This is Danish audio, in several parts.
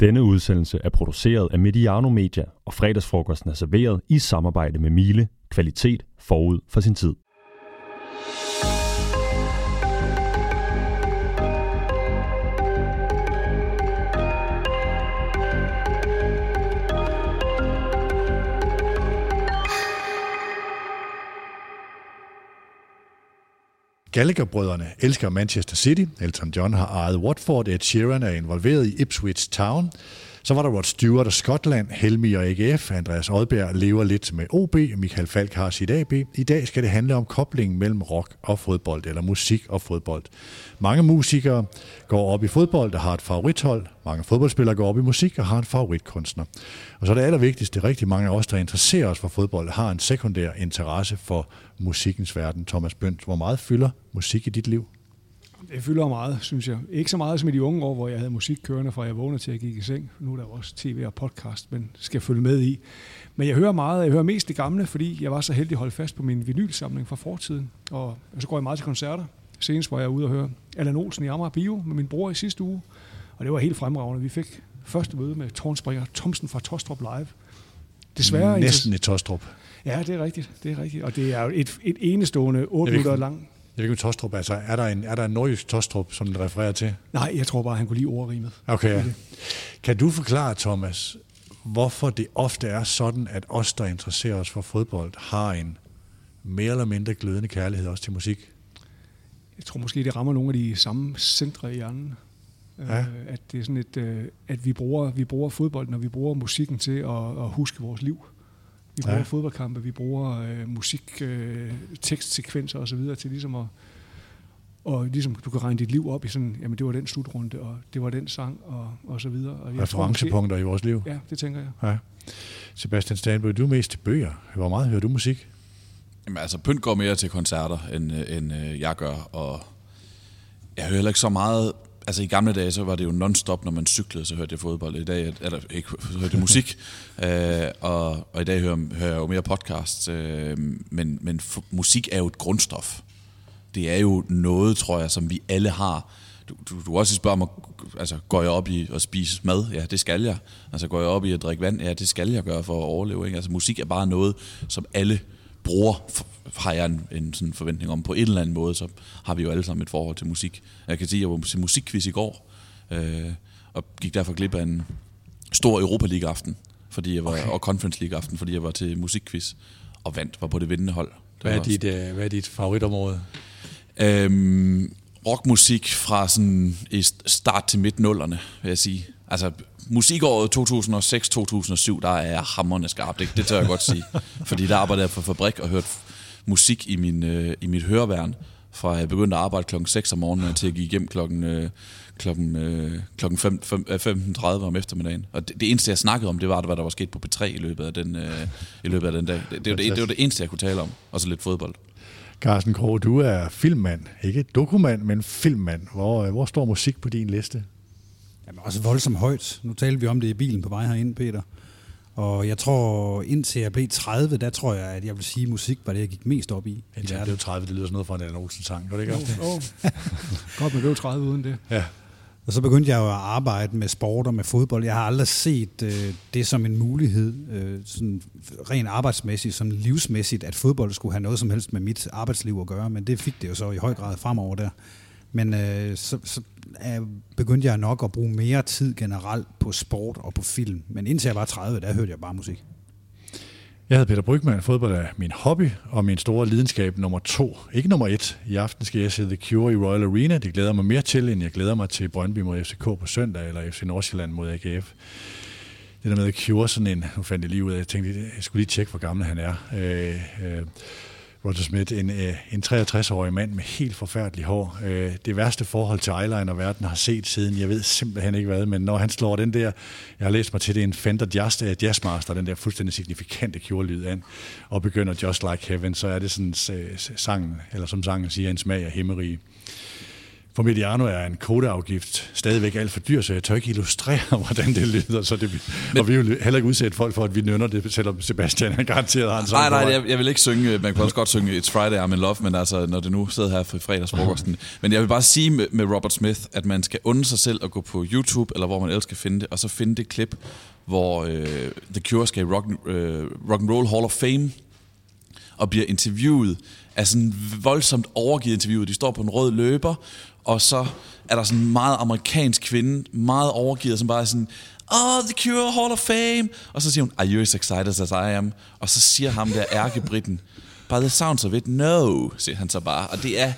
Denne udsendelse er produceret af Mediano Media, og fredagsfrokosten er serveret i samarbejde med Miele. Kvalitet forud for sin tid. Gallagher-brødrene elsker Manchester City. Elton John har ejet Watford. Ed Sheeran er involveret i Ipswich Town. Så var der Rod Stewart og Skotland, Helmi og AGF. Andreas Odberg lever lidt med OB. Michael Falk har sit AB. I dag skal det handle om koblingen mellem rock og fodbold, eller musik og fodbold. Mange musikere går op i fodbold og har et favorithold. Mange fodboldspillere går op i musik og har en favoritkunstner. Og så er det allervigtigste, rigtig mange af os, der interesserer os for fodbold, har en sekundær interesse for musikkens verden. Thomas Bønt, hvor meget fylder musik i dit liv? Det fylder meget, synes jeg. Ikke så meget som i de unge år, hvor jeg havde musik kørende fra jeg vågnede til jeg gik i seng. Nu er der også tv og podcast, men skal følge med i. Men jeg hører meget, jeg hører mest det gamle, fordi jeg var så heldig at holde fast på min vinylsamling fra fortiden. Og så går jeg meget til koncerter. Senest var jeg ude og høre Allan Olsen i Amager Bio med min bror i sidste uge. Og det var helt fremragende. Vi fik første møde med tårnspringer Thomsen fra Tostrup Live. Desværre Næsten i Tostrup. Ja, det er rigtigt. Det er rigtigt. Og det er jo et, et enestående 8 minutter lang ved ikke, Tostrup, altså er der en, er der en nordjysk Tostrup, som du refererer til? Nej, jeg tror bare, han kunne lide ordrimet. Okay, ja. Kan du forklare, Thomas, hvorfor det ofte er sådan, at os, der interesserer os for fodbold, har en mere eller mindre glødende kærlighed også til musik? Jeg tror måske, det rammer nogle af de samme centre i hjernen. Ja. Øh, at det er sådan et, øh, at vi bruger, vi bruger fodbold, når vi bruger musikken til at, at huske vores liv. Vi bruger ja. fodboldkampe, vi bruger øh, musik, øh, tekstsekvenser osv. til ligesom at, og ligesom du kan regne dit liv op i sådan, jamen det var den slutrunde, og det var den sang, og, og så videre. Og Referencepunkter i vores liv. Ja, det tænker jeg. Ja. Sebastian Stanby, du er mest til bøger. Hvor meget hører du musik? Jamen altså, Pynt går mere til koncerter, end, end øh, jeg gør, og jeg hører heller ikke så meget altså i gamle dage, så var det jo non-stop, når man cyklede, så hørte jeg fodbold. I dag, eller ikke, så hørte jeg musik. øh, og, og i dag hører, hører jeg jo mere podcast. Øh, men men musik er jo et grundstof. Det er jo noget, tror jeg, som vi alle har. Du, du, du også spørger mig, altså går jeg op i at spise mad? Ja, det skal jeg. Altså går jeg op i at drikke vand? Ja, det skal jeg gøre for at overleve. Ikke? Altså musik er bare noget, som alle bruger, har jeg en, en sådan forventning om. På en eller anden måde, så har vi jo alle sammen et forhold til musik. Jeg kan sige, at jeg var til musikquiz i går, øh, og gik derfor glip af en stor Europa League-aften, fordi jeg var, okay. og Conference League-aften, fordi jeg var til musikquiz, og vandt, var på det vindende hold. Det hvad, er dit, uh, hvad er dit favoritområde? Øhm, rockmusik fra sådan i start til midt nullerne, vil jeg sige. Altså musikåret 2006-2007, der er jeg hammerne skarpt, det, det tør jeg godt sige. Fordi der arbejdede jeg på fabrik og hørte musik i, min, øh, i mit høreværn, fra jeg begyndte at arbejde klokken 6 om morgenen til jeg gik hjem klokken, øh, klokken, øh, klokken 5, 5, 15.30 om eftermiddagen. Og det, det, eneste, jeg snakkede om, det var, hvad der var sket på B3 i løbet af den, øh, i løbet af den dag. Det, det, det, det var det eneste, jeg kunne tale om. Og så lidt fodbold. Carsten Krog, du er filmmand. Ikke dokument, men filmmand. Hvor, øh, hvor står musik på din liste? Jamen også voldsomt højt. Nu talte vi om det i bilen på vej herind, Peter. Og jeg tror, indtil jeg blev 30, der tror jeg, at jeg vil sige, at musik var det, jeg gik mest op i. Indtil jeg blev 30, det lyder sådan noget fra en Allan Olsen sang, gør det ikke? Oh, oh. Godt, man blev 30 uden det. Ja. Og så begyndte jeg jo at arbejde med sport og med fodbold. Jeg har aldrig set øh, det som en mulighed, øh, sådan rent arbejdsmæssigt, som livsmæssigt, at fodbold skulle have noget som helst med mit arbejdsliv at gøre, men det fik det jo så i høj grad fremover der. Men øh, så, så øh, begyndte jeg nok at bruge mere tid generelt på sport og på film. Men indtil jeg var 30, der hørte jeg bare musik. Jeg hedder Peter Brygman. Fodbold er min hobby og min store lidenskab nummer to. Ikke nummer et. I aften skal jeg se The Cure i Royal Arena. Det glæder mig mere til, end jeg glæder mig til Brøndby mod FCK på søndag, eller FC Nordsjælland mod AGF. Det der med The Cure, sådan en, nu fandt jeg lige ud af, jeg tænkte, jeg skulle lige tjekke, hvor gammel han er. Øh, øh, Roger Smith, en, øh, en 63-årig mand med helt forfærdelig hår. Øh, det værste forhold til eyeliner, verden har set siden, jeg ved simpelthen ikke hvad, men når han slår den der, jeg har læst mig til det, en Fender Jazz, øh, Jazzmaster, den der fuldstændig signifikante kjorelyd an, og begynder Just Like Heaven, så er det sådan sangen, eller som sangen siger, en smag af himmerige. For Mediano er en kodeafgift stadigvæk alt for dyr, så jeg tør ikke illustrere, hvordan det lyder. Så det, Men, og vi vil heller ikke udsætte folk for, at vi nynner det, selvom Sebastian er garanteret har en Nej, nej, jeg, jeg, vil ikke synge, man kan også godt synge It's Friday, I'm in love, men altså, når det nu sidder her for fredagsfrokosten. men jeg vil bare sige med, med Robert Smith, at man skal unde sig selv at gå på YouTube, eller hvor man ellers skal finde det, og så finde det klip, hvor øh, The Cure skal i rock, øh, rock and Roll Hall of Fame, og bliver interviewet af sådan voldsomt overgivet interviewet. De står på en rød løber, og så er der sådan en meget amerikansk kvinde, meget overgivet, som bare er sådan, oh, The Cure Hall of Fame. Og så siger hun, are you as excited as I am? Og så siger ham der ærkebritten, by the sounds of it, no, siger han så bare. Og det er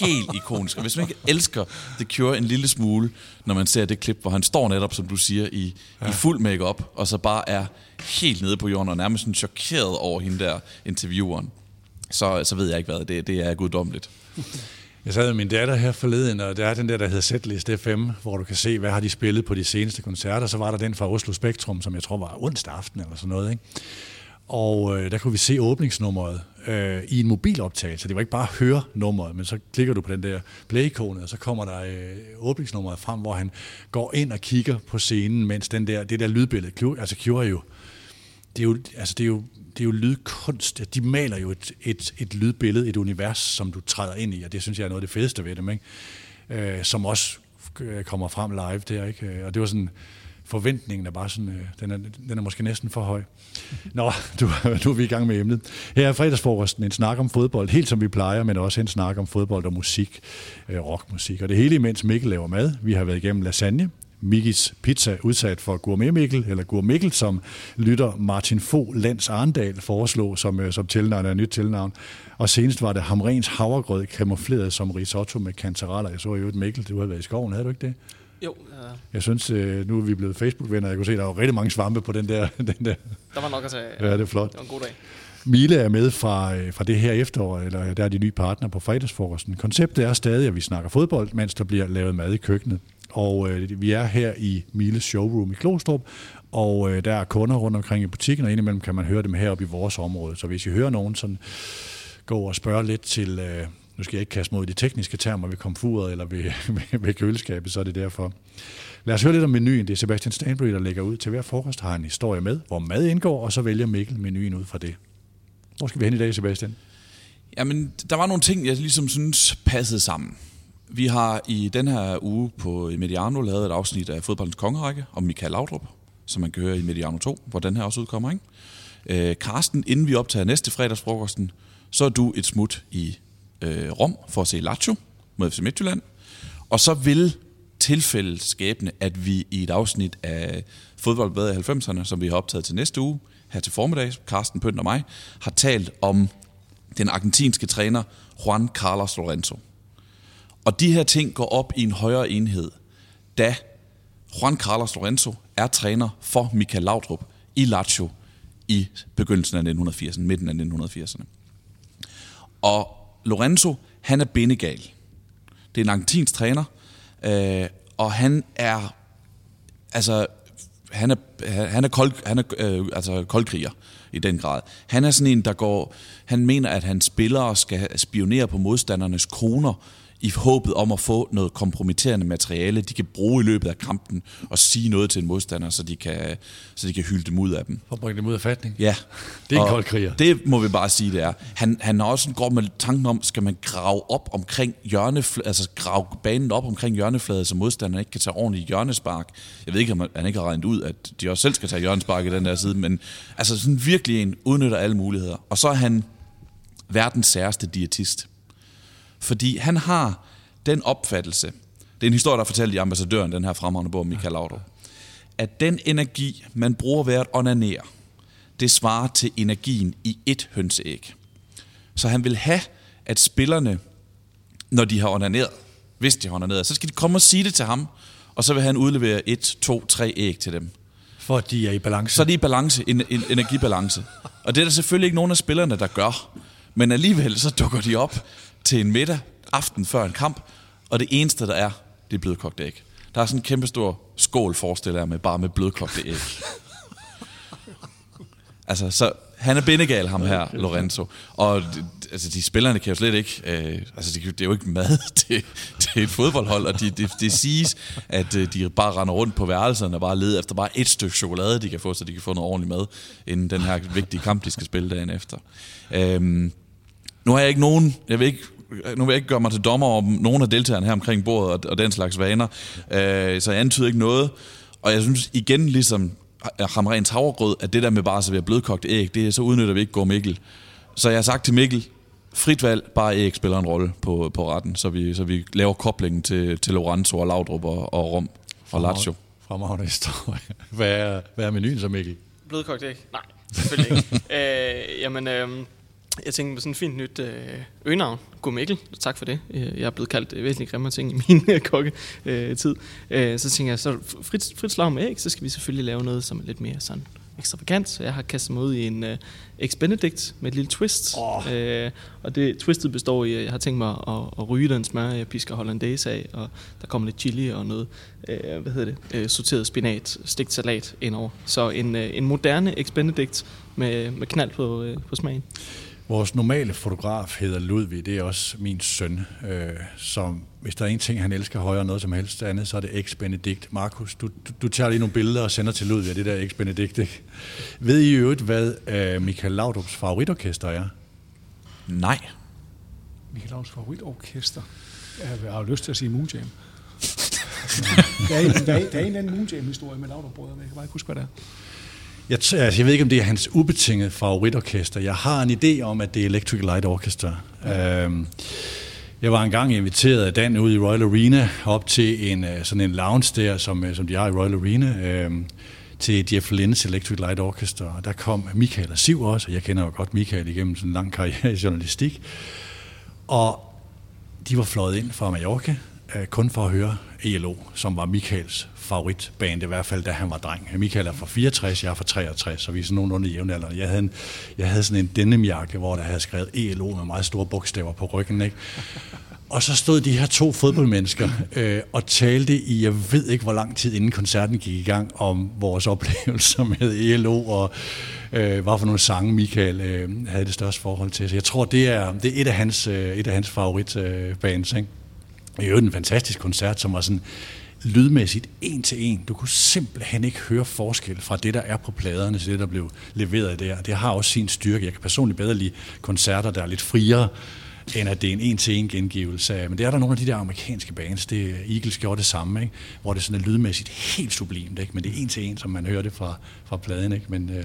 helt ikonisk. Og hvis man ikke elsker The Cure en lille smule, når man ser det klip, hvor han står netop, som du siger, i, ja. i fuld makeup og så bare er helt nede på jorden, og nærmest sådan chokeret over hende der intervieweren, så, så ved jeg ikke hvad. Det, det er guddommeligt. Jeg sad med min datter her forleden, og der er den der, der hedder Setlist FM, hvor du kan se, hvad har de spillet på de seneste koncerter. Så var der den fra Oslo Spektrum, som jeg tror var onsdag aften eller sådan noget. Ikke? Og øh, der kunne vi se åbningsnummeret øh, i en mobiloptagelse. Det var ikke bare at høre nummeret, men så klikker du på den der play og så kommer der øh, åbningsnummeret frem, hvor han går ind og kigger på scenen, mens den der, det der lydbillede, altså Cure jo, det er jo, altså det er jo det er jo lydkunst. De maler jo et, et, et lydbillede, et univers, som du træder ind i, og det synes jeg er noget af det fedeste ved dem, ikke? Øh, som også øh, kommer frem live der. Ikke? Øh, og det var sådan, forventningen er bare sådan, øh, den, er, den er måske næsten for høj. Nå, du, nu er vi i gang med emnet. Her er fredagsforresten en snak om fodbold, helt som vi plejer, men også en snak om fodbold og musik, øh, rockmusik. Og det hele imens Mikkel laver mad. Vi har været igennem lasagne, Mikkis Pizza udsat for Gourmet Mikkel, eller Gourmet Mikkel, som lytter Martin Fo Lands Arndal foreslog som, øh, som tilnavn af nyt tilnavn. Og senest var det Hamrens havregrød kamufleret som risotto med kantereller. Jeg så jo et Mikkel, du havde været i skoven, havde du ikke det? Jo. Ja. Jeg synes, øh, nu er vi blevet Facebook-venner, jeg kunne se, at der var rigtig mange svampe på den der. Den der. Der var nok at tage. Ja, det er flot. Det var en god dag. Mile er med fra, øh, fra det her efterår, eller der er de nye partner på fredagsfrokosten. Konceptet er stadig, at vi snakker fodbold, mens der bliver lavet mad i køkkenet. Og øh, vi er her i Miles showroom i Klostrup, og øh, der er kunder rundt omkring i butikken, og indimellem kan man høre dem heroppe i vores område. Så hvis I hører nogen sådan gå og spørge lidt til, øh, nu skal jeg ikke kaste mod de tekniske termer ved komfuret eller ved, ved, ved køleskabet, så er det derfor. Lad os høre lidt om menuen. Det er Sebastian Stanbury, der lægger ud til hver frokost, har en historie med, hvor mad indgår, og så vælger Mikkel menuen ud fra det. Hvor skal vi hen i dag, Sebastian? Jamen, der var nogle ting, jeg ligesom synes passede sammen. Vi har i den her uge på Mediano lavet et afsnit af fodboldens kongerække om Michael Laudrup, som man kan høre i Mediano 2, hvor den her også udkommer. Ikke? Øh, Karsten, inden vi optager næste fredagsfrokosten, så er du et smut i øh, Rom for at se Lazio mod FC Midtjylland. Og så vil tilfældet skæbne, at vi i et afsnit af fodboldbladet i 90'erne, som vi har optaget til næste uge, her til formiddag, Carsten Pønt og mig, har talt om den argentinske træner Juan Carlos Lorenzo. Og de her ting går op i en højere enhed, da Juan Carlos Lorenzo er træner for Michael Laudrup i Lazio i begyndelsen af 1980'erne, midten af 1980'erne. Og Lorenzo, han er bindegal. Det er en argentinsk træner, øh, og han er, altså, han er, han er, kold, han er øh, altså koldkriger i den grad. Han er sådan en, der går, han mener, at hans spillere skal spionere på modstandernes koner, i håbet om at få noget kompromitterende materiale, de kan bruge i løbet af kampen og sige noget til en modstander, så de kan, så de kan hylde dem ud af dem. Og bringe dem ud af fatning. Ja. Det er en kold kriger. Det må vi bare sige, det er. Han, han har også går med tanken om, skal man grave op omkring hjørneflade, altså grave banen op omkring hjørnefladet, så modstanderen ikke kan tage ordentligt hjørnespark. Jeg ved ikke, om han ikke har regnet ud, at de også selv skal tage hjørnespark i den der side, men altså sådan virkelig en udnytter alle muligheder. Og så er han verdens særste diætist. Fordi han har den opfattelse, det er en historie, der er fortalt i ambassadøren, den her fremragende bog, Michael Laudrup, at den energi, man bruger ved at onanere, det svarer til energien i et hønseæg. Så han vil have, at spillerne, når de har onaneret, hvis de har onaneret, så skal de komme og sige det til ham, og så vil han udlevere et, to, tre æg til dem. For at de er i balance. Så er de i balance, en, en energibalance. Og det er der selvfølgelig ikke nogen af spillerne, der gør. Men alligevel så dukker de op til en middag aften før en kamp, og det eneste, der er, det er blødkogte æg. Der er sådan en kæmpe stor skål, forestiller jeg med, bare med blødkogte æg. Altså, så han er bindegal, ham her, Lorenzo. Og altså, de spillerne kan jo slet ikke... Øh, altså, det, det er jo ikke mad til, til et fodboldhold, og det de, de siges, at øh, de bare render rundt på værelserne og bare leder efter bare et stykke chokolade, de kan få, så de kan få noget ordentligt mad, inden den her vigtige kamp, de skal spille dagen efter. Øhm, nu har jeg ikke nogen... Jeg vil ikke nu vil jeg ikke gøre mig til dommer om nogen af deltagerne her omkring bordet og, og den slags vaner, øh, så jeg antyder ikke noget. Og jeg synes igen, ligesom ham rent havregrød, at det der med bare at servere blødkogt æg, det så udnytter vi ikke gå Mikkel. Så jeg har sagt til Mikkel, frit valg, bare æg spiller en rolle på, på retten, så vi, så vi laver koblingen til, til Lorenzo og Laudrup og, og Rom og Lazio. Fremragende historie. Hvad er, hvad er menuen så, Mikkel? Blødkogt æg? Nej, selvfølgelig ikke. øh, jamen, øh, jeg tænkte på sådan et fint nyt øh, øgenavn. God Mikkel, tak for det. Øh, jeg er blevet kaldt øh, væsentligt grimmere ting i min øh, kokketid. Øh, så tænker jeg, så frit, frit slag med æg, så skal vi selvfølgelig lave noget, som er lidt mere sådan ekstravagant. Så jeg har kastet mig ud i en uh, Eggs Benedict med et lille twist. Oh. Øh, og det twistet består i, at jeg har tænkt mig at, at ryge den smør, jeg pisker hollandaise af, og der kommer lidt chili og noget, øh, hvad hedder det, øh, sorteret spinat, stegt salat indover. Så en, øh, en moderne Eggs Benedict med, med knald på, øh, på smagen. Vores normale fotograf hedder Ludvig, det er også min søn, øh, som hvis der er en ting, han elsker højere noget som helst andet, så er det Ex Benedict. Markus, du, du, du tager lige nogle billeder og sender til Ludvig af det der Ex Benedict. Ikke? Ved I øvrigt, hvad øh, Michael Laudrups favoritorkester er? Nej. Michael Laudrups favoritorkester? Jeg har jo lyst til at sige Moon Jam. der, er, der, er, der er en eller anden Moon Jam-historie med Laudrup-brødre, men jeg kan bare ikke huske, hvad det er. Jeg, altså, jeg ved ikke, om det er hans ubetingede favoritorkester. Jeg har en idé om, at det er Electric Light Orchestra. Ja. Øhm, jeg var engang inviteret af Dan ud i Royal Arena op til en øh, sådan en lounge der, som, øh, som de har i Royal Arena, øhm, til Jeff Lynne's Electric Light Orchestra. Og der kom Michael og Siv også, og jeg kender jo godt Michael igennem sådan en lang karriere i journalistik. Og de var fløjet ind fra Mallorca, Øh, kun for at høre ELO, som var Michaels favoritband, i hvert fald da han var dreng. Michael er fra 64, jeg er fra 63, så vi er sådan nogenlunde jævnaldrende. Jeg havde, en, jeg havde sådan en denimjakke, hvor der havde skrevet ELO med meget store bogstaver på ryggen. Ikke? Og så stod de her to fodboldmennesker øh, og talte i, jeg ved ikke hvor lang tid inden koncerten gik i gang, om vores oplevelser med ELO og øh, hvad for nogle sange Michael øh, havde det største forhold til. Så jeg tror, det er, det er et af hans, øh, et af hans favoritbands. Øh, ikke? I øvrigt en fantastisk koncert, som var sådan lydmæssigt en til en. Du kunne simpelthen ikke høre forskel fra det, der er på pladerne, til det, der blev leveret der. Det har også sin styrke. Jeg kan personligt bedre lide koncerter, der er lidt friere, end at det er en en-til-en gengivelse af. Men det er der nogle af de der amerikanske bands, det Eagles gjorde det samme, ikke? hvor det sådan er lydmæssigt helt sublimt, ikke? men det er en-til-en, som man hører det fra, fra pladen. Ikke? Men øh,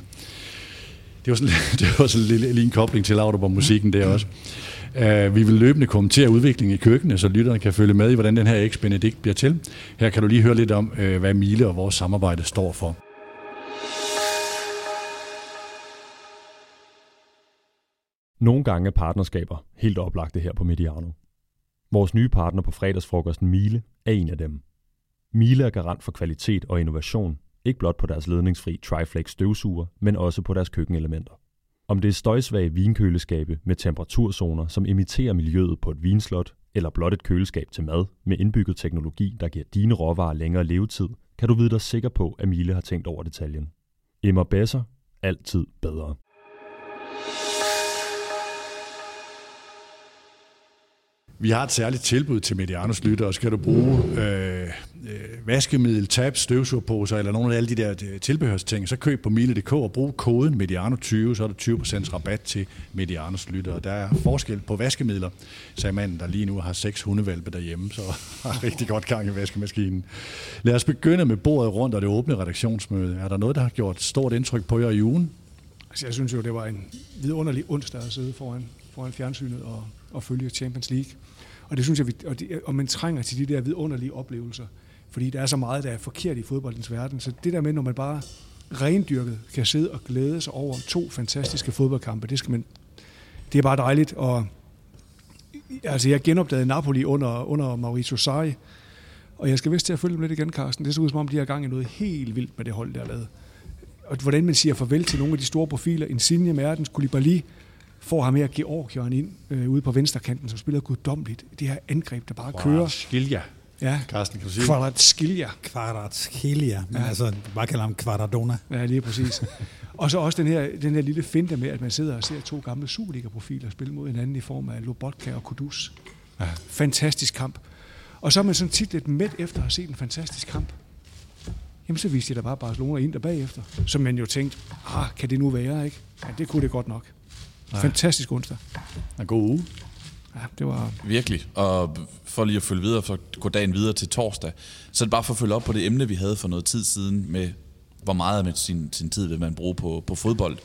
det var sådan, det var sådan lige, lige en kobling til Lauterborg-musikken der også. Uh, vi vil løbende kommentere udviklingen i køkkenet, så lytterne kan følge med i, hvordan den her eks Benedikt bliver til. Her kan du lige høre lidt om, uh, hvad Mile og vores samarbejde står for. Nogle gange er partnerskaber helt oplagte her på Mediano. Vores nye partner på fredagsfrokosten Mile er en af dem. Mile er garant for kvalitet og innovation, ikke blot på deres ledningsfri Triflex støvsuger, men også på deres køkkenelementer. Om det er støjsvage vinkøleskabe med temperaturzoner, som imiterer miljøet på et vinslot, eller blot et køleskab til mad med indbygget teknologi, der giver dine råvarer længere levetid, kan du vide dig sikker på, at Miele har tænkt over detaljen. Immer Besser. Altid bedre. Vi har et særligt tilbud til Medianos lyttere, så kan du bruge øh, øh, vaskemiddel, tabs, støvsugerposer eller nogle af alle de der øh, tilbehørsting, så køb på mile.dk og brug koden Mediano20, så er der 20% rabat til Medianos lyttere. Der er forskel på vaskemidler, sagde manden, der lige nu har seks hundevalpe derhjemme, så har rigtig godt gang i vaskemaskinen. Lad os begynde med bordet rundt og det åbne redaktionsmøde. Er der noget, der har gjort stort indtryk på jer i ugen? Altså, jeg synes jo, det var en vidunderlig onsdag at sidde foran, foran fjernsynet og, og følge Champions League. Og det synes jeg, vi, og, det, og man trænger til de der vidunderlige oplevelser, fordi der er så meget, der er forkert i fodboldens verden. Så det der med, når man bare rendyrket kan sidde og glæde sig over to fantastiske fodboldkampe, det, skal man, det er bare dejligt. Og, altså, jeg genopdagede Napoli under, under Mauricio Sarri, og jeg skal vist til at følge dem lidt igen, Carsten. Det ser ud som om, de har gang i noget helt vildt med det hold, der er lavet. Og hvordan man siger farvel til nogle af de store profiler. Insigne, Mertens, Koulibaly, får ham her Georgieren ind øh, ude på venstrekanten, som spiller guddommeligt. Det her angreb, der bare wow, kører. Skilja. Ja, Carsten, kan du sige? Kvaratskhelia. Kvaratskhelia, men Ja. altså, bare kalder ham Kvaradona. Ja, lige præcis. og så også den her, den her lille finte med, at man sidder og ser to gamle Superliga-profiler spille mod hinanden i form af Lobotka og Kudus. Ja. Fantastisk kamp. Og så er man sådan tit lidt mæt efter at have set en fantastisk kamp. Jamen, så viste de da bare Barcelona ind der bagefter. Så man jo tænkte, ah, kan det nu være, ikke? Ja, det kunne det godt nok. Nej. Fantastisk onsdag. En god uge. Ja, det var... Virkelig. Og for lige at følge videre, så går dagen videre til torsdag, så er det bare for at følge op på det emne, vi havde for noget tid siden, med hvor meget af sin, sin tid vil man bruge på, på fodbold.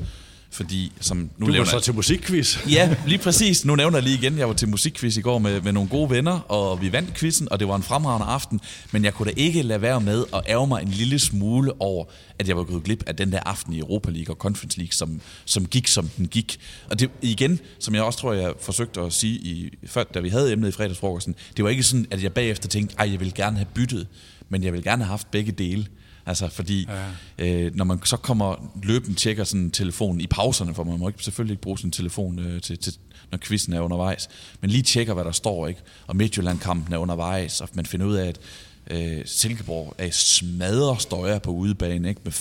Fordi, som nu Du var så til musikquiz. Ja, lige præcis. Nu nævner jeg lige igen, jeg var til musikquiz i går med, med nogle gode venner, og vi vandt quizzen, og det var en fremragende aften. Men jeg kunne da ikke lade være med at ærge mig en lille smule over, at jeg var gået glip af den der aften i Europa League og Conference League, som, som gik, som den gik. Og det igen, som jeg også tror, jeg forsøgte at sige, i, før, da vi havde emnet i fredagsfrokosten, det var ikke sådan, at jeg bagefter tænkte, at jeg ville gerne have byttet, men jeg ville gerne have haft begge dele. Altså fordi, ja. øh, når man så kommer løbende tjekker sådan telefonen i pauserne, for man må ikke, selvfølgelig ikke bruge sin telefon, øh, til, til, når quizzen er undervejs, men lige tjekker, hvad der står, ikke? og Midtjylland-kampen er undervejs, og man finder ud af, at øh, Silkeborg er smadrer støjer på udebane ikke? med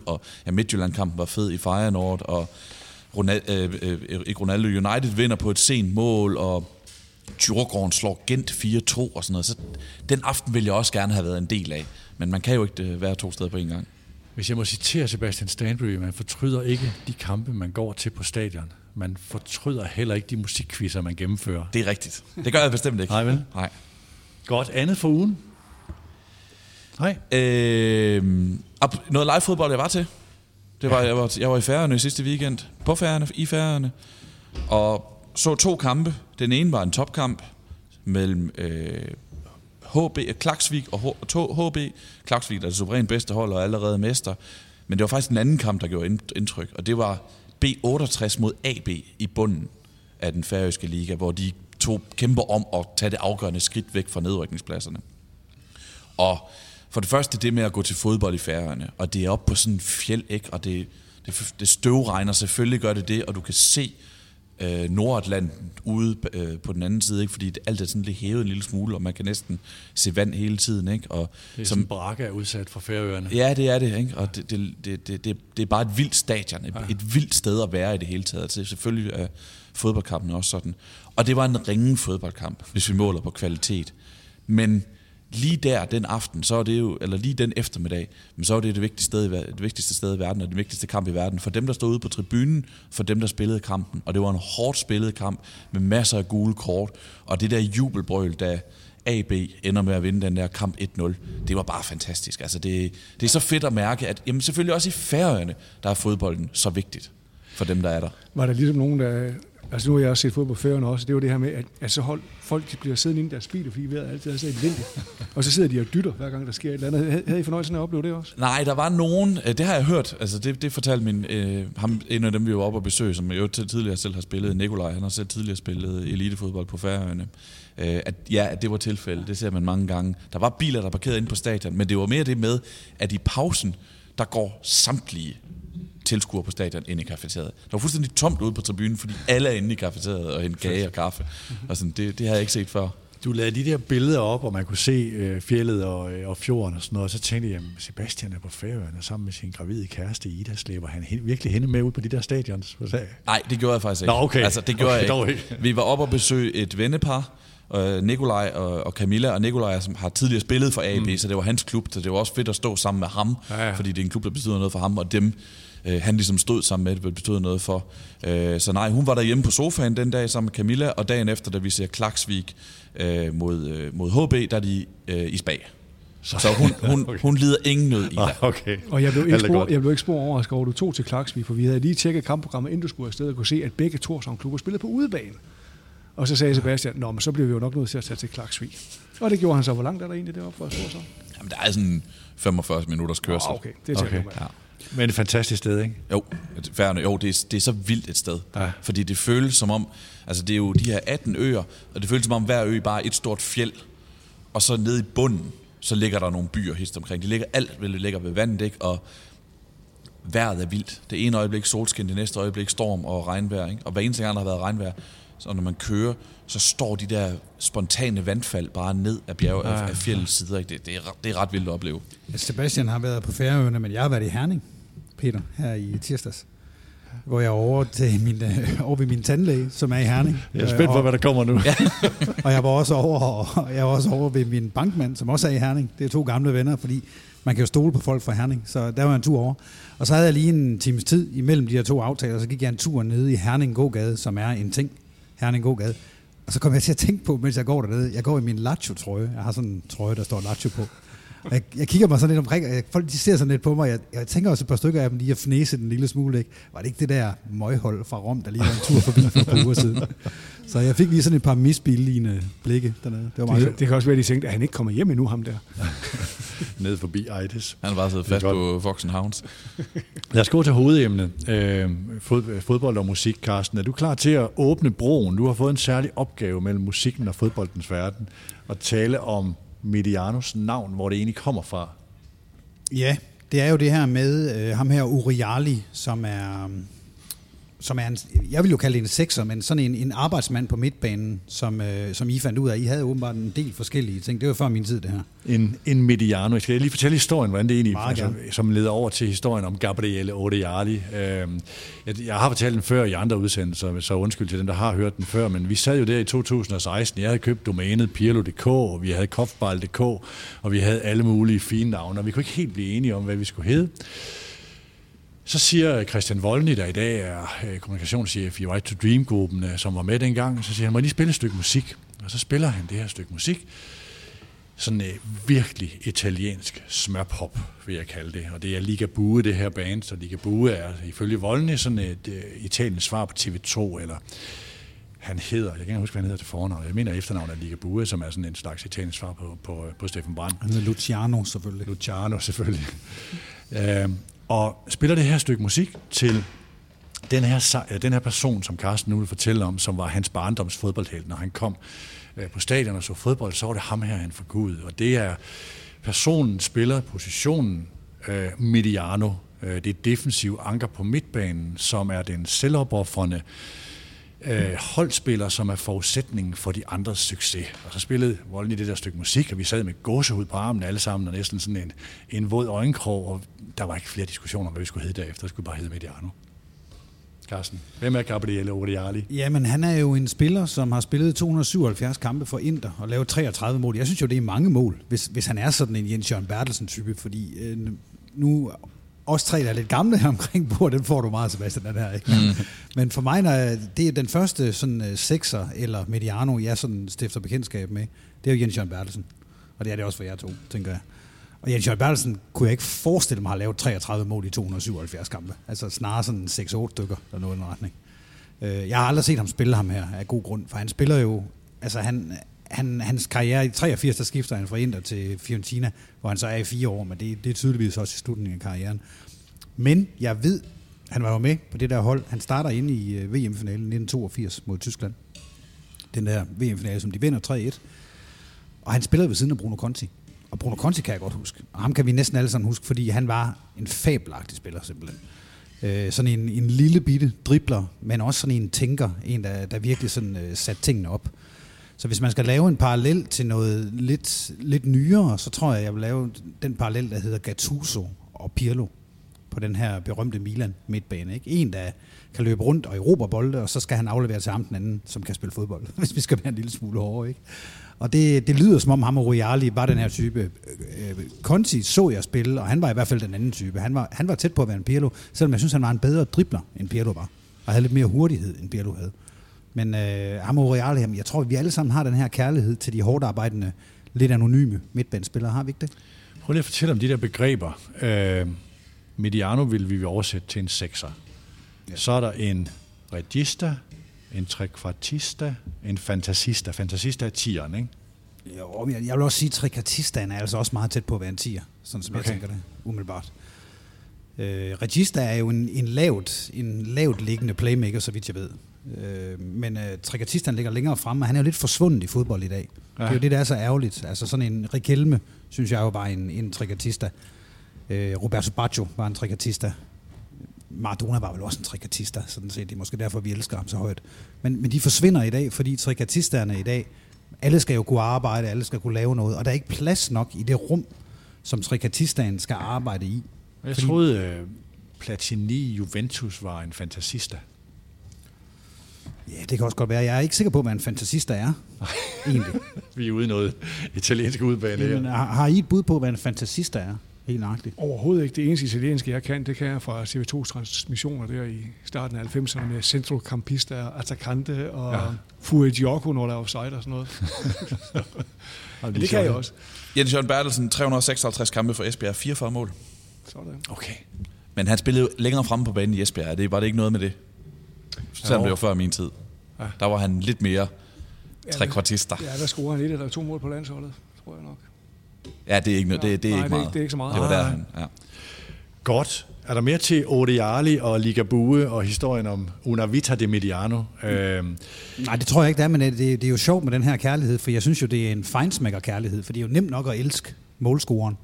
5-0, og ja, Midtjylland-kampen var fed i Feyenoord, og Ronald, øh, øh, ikke Ronaldo United vinder på et sent mål, og Djurgården slår Gent 4-2 og sådan noget. Så den aften ville jeg også gerne have været en del af. Men man kan jo ikke øh, være to steder på en gang. Hvis jeg må citere Sebastian Stanbury, man fortryder ikke de kampe, man går til på stadion. Man fortryder heller ikke de musikquizzer, man gennemfører. Det er rigtigt. Det gør jeg bestemt ikke. Nej, vel? Nej. Godt andet for ugen? Nej. Øh, noget live fodbold, jeg var til. Det var, jeg, var, jeg var i Færøerne i sidste weekend. På Færøerne, i Færøerne. Og så to kampe. Den ene var en topkamp mellem øh, HB, Klaksvik og HB. Klaksvik er det suverænt bedste hold og allerede mester. Men det var faktisk en anden kamp, der gjorde indtryk. Og det var B68 mod AB i bunden af den færøske liga, hvor de to kæmper om at tage det afgørende skridt væk fra nedrykningspladserne. Og for det første det med at gå til fodbold i Færøerne, og det er op på sådan en fjeld, ikke? og det, det, det støvregner, selvfølgelig gør det det, og du kan se øh, Nordatlanten ude øh, på den anden side, ikke? fordi det, alt er sådan lidt hævet en lille smule, og man kan næsten se vand hele tiden. Ikke? Og Det er som Braga er udsat for færøerne. Ja, det er det, ikke? og det, det, det, det, det, det er bare et vildt stadion, et, ja. et vildt sted at være i det hele taget. Så selvfølgelig er fodboldkampen også sådan. Og det var en ringe fodboldkamp, hvis vi måler på kvalitet. Men lige der, den aften, så er det jo, eller lige den eftermiddag, men så er det det vigtigste, sted, i det vigtigste sted i verden, og det vigtigste kamp i verden. For dem, der stod ude på tribunen, for dem, der spillede kampen. Og det var en hårdt spillet kamp, med masser af gule kort, og det der jubelbrøl, da AB ender med at vinde den der kamp 1-0. Det var bare fantastisk. Altså det, det er så fedt at mærke, at jamen selvfølgelig også i Færøerne, der er fodbolden så vigtigt for dem, der er der. Var der ligesom nogen, der... Altså nu har jeg også set fodbold på også, det var det her med, at, at så hold, folk bliver siddende inde i deres biler, fordi vejret altid er så elendigt. og så sidder de og dytter, hver gang der sker et eller andet. Havde- Havde I fornøjelsen af at opleve det også? Nej, der var nogen, øh, det har jeg hørt, altså det, det fortalte min, øh, ham, en af dem, vi var oppe og besøge, som jo til- tidligere selv har spillet, Nikolaj, han har selv tidligere spillet elitefodbold på Færøerne, øh, at ja, at det var tilfældet, det ser man mange gange. Der var biler, der parkerede inde på stadion, men det var mere det med, at i pausen, der går samtlige tilskuere på stadion ind i kafeteriet. Der var fuldstændig tomt ude på tribunen, fordi alle er inde i kafeteriet og hente kage og kaffe. Og sådan, det, det har jeg ikke set før. Du lavede de der billeder op, og man kunne se øh, fjellet og, øh, og fjorden og sådan noget, og så tænkte jeg, jamen, Sebastian er på Færøerne sammen med sin gravide kæreste Ida, slæber han hen, virkelig hende med ud på de der stadions? Nej, det gjorde jeg faktisk ikke. Nå, okay. Altså, det gjorde Okay, jeg ikke. ikke. Vi var oppe og besøge et vennepar, øh, Nikolaj og, og Camilla, og Nikolaj er, som har tidligere spillet for AB, mm. så det var hans klub, så det var også fedt at stå sammen med ham, Ja, ja. fordi det er en klub, der betyder noget for ham, og dem, øh, han ligesom stod sammen med, det betyder noget for. Øh, så nej, hun var derhjemme på sofaen den dag sammen med Camilla, og dagen efter, da vi ser Klaksvik øh, mod, øh, mod HB, der er de øh, i spag. Så, så hun, hun, Okay. hun lider ingen nød i Ah, det. okay. Og jeg blev ikke spor, jeg blev ikke spor overrasket over, at du tog til Klaksvik, for vi havde lige tjekket kampprogrammet, inden du skulle afsted, og kunne se, at begge Torshavn klubber spillede på udebane. Og så sagde Sebastian, Nå, men så bliver vi jo nok nødt til at tage til Klaksvik. Og det gjorde han så. Hvor langt er der egentlig deroppe fra Torshavn? Jamen, der er sådan 45 minutters kørsel. Ah, okay, det tager Okay. okay. med. Ja. Men et fantastisk sted, ikke? Jo, færne, jo det, er, det er så vildt et sted. Ja. Fordi det føles som om, altså det er jo de her 18 øer, og det føles som om hver ø bare er et stort fjeld. Og så nede i bunden, så ligger der nogle byer hist omkring. De ligger alt vel, ligger ved vandet, ikke? Og vejret er vildt. Det ene øjeblik solskin, det næste øjeblik storm og regnvejr. Ikke? Og hver eneste gang, der har været regnvejr, Så når man kører, så står de der spontane vandfald bare ned af bjerg af, af fjellets sider. Ikke? Det, det, er, det er ret vildt at opleve. Sebastian har været på Færøerne, men jeg har været i Herning, Peter, her i tirsdags. Hvor jeg er over, til min, øh, over ved min tandlæge, som er i Herning. Jeg er spændt på, og, hvad der kommer nu. Ja. og jeg var, også over, jeg var også over ved min bankmand, som også er i Herning. Det er to gamle venner, fordi man kan jo stole på folk fra Herning, så der var jeg en tur over. Og så havde jeg lige en times tid imellem de her to aftaler, så gik jeg en tur nede i Herning Gågade, som er en ting. Herning Gågade. Og så kom jeg til at tænke på, mens jeg går dernede, jeg går i min Lacho-trøje. Jeg har sådan en trøje, der står Lacho på. Og jeg, jeg kigger mig sådan lidt omkring, og jeg, folk de ser sådan lidt på mig. Jeg, jeg tænker også et par stykker af dem lige at fnæse den lille smule. Ikke? Var det ikke det der møghold fra Rom, der lige var en tur forbi for et par uger siden? Så jeg fik lige sådan et par misbilligende blikke dernede. Det var meget det, det kan også være, at de tænkte, at han ikke kommer hjem endnu, ham der. Ned forbi Eides. Han bare siddet fast på Fox and Hounds. Lad os gå til hovedemnet. Øh, fod, fodbold og musik, Carsten. Er du klar til at åbne broen? Du har fået en særlig opgave mellem musikken og fodboldens verden. Og tale om Medianos navn, hvor det egentlig kommer fra. Ja, det er jo det her med øh, ham her Uriali, som er, som er en, jeg vil jo kalde det en sekser, men sådan en, en arbejdsmand på midtbanen, som, øh, som I fandt ud af. I havde åbenbart en del forskellige ting. Det var før min tid, det her. En, en Mediano. Jeg skal lige fortælle historien, hvordan det egentlig altså, som leder over til historien om Gabriele Uriali. Øh, jeg, jeg har fortalt den før i andre udsendelser, så undskyld til dem, der har hørt den før, men vi sad jo der i 2016. Jeg havde købt domænet Pirlo.dk, og vi havde Kofball.dk, og vi havde alle mulige fine navne, og vi kunne ikke helt blive enige om, hvad vi skulle hedde. Så siger Christian Volny, der i dag er øh, kommunikationschef i Right to Dream-gruppen, øh, som var med dengang, så siger han, må lige spille et stykke musik? Og så spiller han det her stykke musik. Sådan et virkelig italiensk smørpop, vil jeg kalde det. Og det er Liga Bue, det her band. Så Liga Bue er ifølge Volny sådan et uh, italiensk svar på TV2, eller han hedder, jeg kan ikke huske, hvad han hedder til fornavn. Jeg mener efternavn er Liga Bue, som er sådan en slags italiensk svar på, på, på Steffen Brandt. Han hedder Luciano selvfølgelig. Luciano selvfølgelig. uh, og spiller det her stykke musik til den her, øh, den her person, som Carsten nu vil fortælle om, som var hans barndoms fodboldhelt, når han kom øh, på stadion og så fodbold, så var det ham her, han for Gud. Og det er personen, spiller positionen øh, Mediano. Øh, det er defensiv anker på midtbanen, som er den selvopoffrende øh, Øh, holdspiller, som er forudsætningen for de andres succes. Og så spillede Volden i det der stykke musik, og vi sad med gåsehud på armen alle sammen, og næsten sådan en, en våd øjenkrog, og der var ikke flere diskussioner om, hvad vi skulle hedde derefter. Det skulle bare hedde Mediano. Carsten, hvem er Gabriele Odiali? Jamen, han er jo en spiller, som har spillet 277 kampe for Inter og lavet 33 mål. Jeg synes jo, det er mange mål, hvis, hvis han er sådan en Jens Jørgen Bertelsen-type, fordi øh, nu os tre, der er lidt gamle omkring på, den får du meget, Sebastian, den her. Ikke? Mm. Men for mig, når det er den første sådan, uh, sekser eller mediano, jeg sådan stifter bekendtskab med, det er jo Jens Jørgen Bertelsen. Og det er det også for jer to, tænker jeg. Og Jens Jørgen Bertelsen kunne jeg ikke forestille mig at lave 33 mål i 277 kampe. Altså snarere sådan 6-8 stykker, der noget i den retning. Uh, jeg har aldrig set ham spille ham her af god grund, for han spiller jo, altså han, han, hans karriere i 83, der skifter han fra Inter til Fiorentina, hvor han så er i fire år, men det, det er tydeligvis også i slutningen af karrieren. Men jeg ved, han var jo med på det der hold. Han starter inde i øh, VM-finalen 1982 mod Tyskland. Den der VM-finale, som de vinder 3-1. Og han spillede ved siden af Bruno Conti. Og Bruno Conti kan jeg godt huske. Og ham kan vi næsten alle sammen huske, fordi han var en fabelagtig spiller simpelthen. Øh, sådan en, en lille bitte dribler, men også sådan en tænker, en der, der virkelig sådan øh, satte tingene op. Så hvis man skal lave en parallel til noget lidt, lidt nyere, så tror jeg, jeg vil lave den parallel, der hedder Gattuso og Pirlo på den her berømte Milan midtbane. Ikke? En, der kan løbe rundt og erobre bolde, og så skal han aflevere til ham den anden, som kan spille fodbold, hvis vi skal være en lille smule hårdere. Ikke? Og det, det lyder som om ham og Royali var den her type. Øh, øh, Conti så jeg spille, og han var i hvert fald den anden type. Han var, han var tæt på at være en Pirlo, selvom jeg synes, han var en bedre dribler, end Pirlo var. Og havde lidt mere hurtighed, end Pirlo havde. Men øh, ham og Real, jeg tror, vi alle sammen har den her kærlighed til de hårdt arbejdende, lidt anonyme midtbanespillere. Har vi ikke det? Prøv lige at fortælle om de der begreber. Øh, mediano vil vi oversætte til en sekser. Ja. Så er der en regista, en trekvartista, en fantasista. Fantasista er tieren, ikke? Jo, jeg, jeg vil også sige, at er altså også meget tæt på at være en tier, sådan som okay. jeg tænker det, umiddelbart. Øh, regista er jo en, en, lavt, en lavt liggende playmaker, så vidt jeg ved. Øh, men øh, Trigatista ligger længere fremme, og han er jo lidt forsvundet i fodbold i dag. Ja. Det er jo det, der er så ærgerligt. Altså sådan en Rikelme, synes jeg jo var en, en Trigatista. Øh, Roberto Baggio var en Trigatista. Maradona var vel også en trikatista, sådan set. Det er måske derfor, vi elsker ham så højt. Men, men de forsvinder i dag, fordi trikatisterne i dag, alle skal jo kunne arbejde, alle skal kunne lave noget, og der er ikke plads nok i det rum, som trikatistaen skal arbejde i. Jeg fordi... troede, uh, Platini Juventus var en fantasista. Ja, det kan også godt være. Jeg er ikke sikker på, hvad en fantasista er, egentlig. Vi er ude i noget italiensk udbane Jamen, har, har I et bud på, hvad en fantasista er? Helt nøjagtigt. Overhovedet ikke. Det eneste italienske, jeg kan, det kan jeg fra CV2's transmissioner der i starten af 90'erne med centrocampista, attaccante og ja. Fue Gioco, når der er offside og sådan noget. ja, det kan jeg også. Jens Jørgen Bertelsen, 356 kampe for Esbjerg, 44 mål. Sådan. Okay. Men han spillede længere fremme på banen i Esbjerg. Det var det ikke noget med det? Selvom det var før min tid. Ja. Der var han lidt mere trekvartister. Ja, der scorer han et eller to mål på landsholdet, tror jeg nok. Ja, det er ikke, noget, det, det er Nej, ikke meget. Det er, det er ikke så meget. Det var der, han, ja. Godt. Er der mere til Odiali og Ligabue og historien om Una Vita de Mediano? Øhm. Nej, det tror jeg ikke, det er, men det, det er jo sjovt med den her kærlighed, for jeg synes jo, det er en fejnsmækker-kærlighed, for det er jo nemt nok at elske målscoren.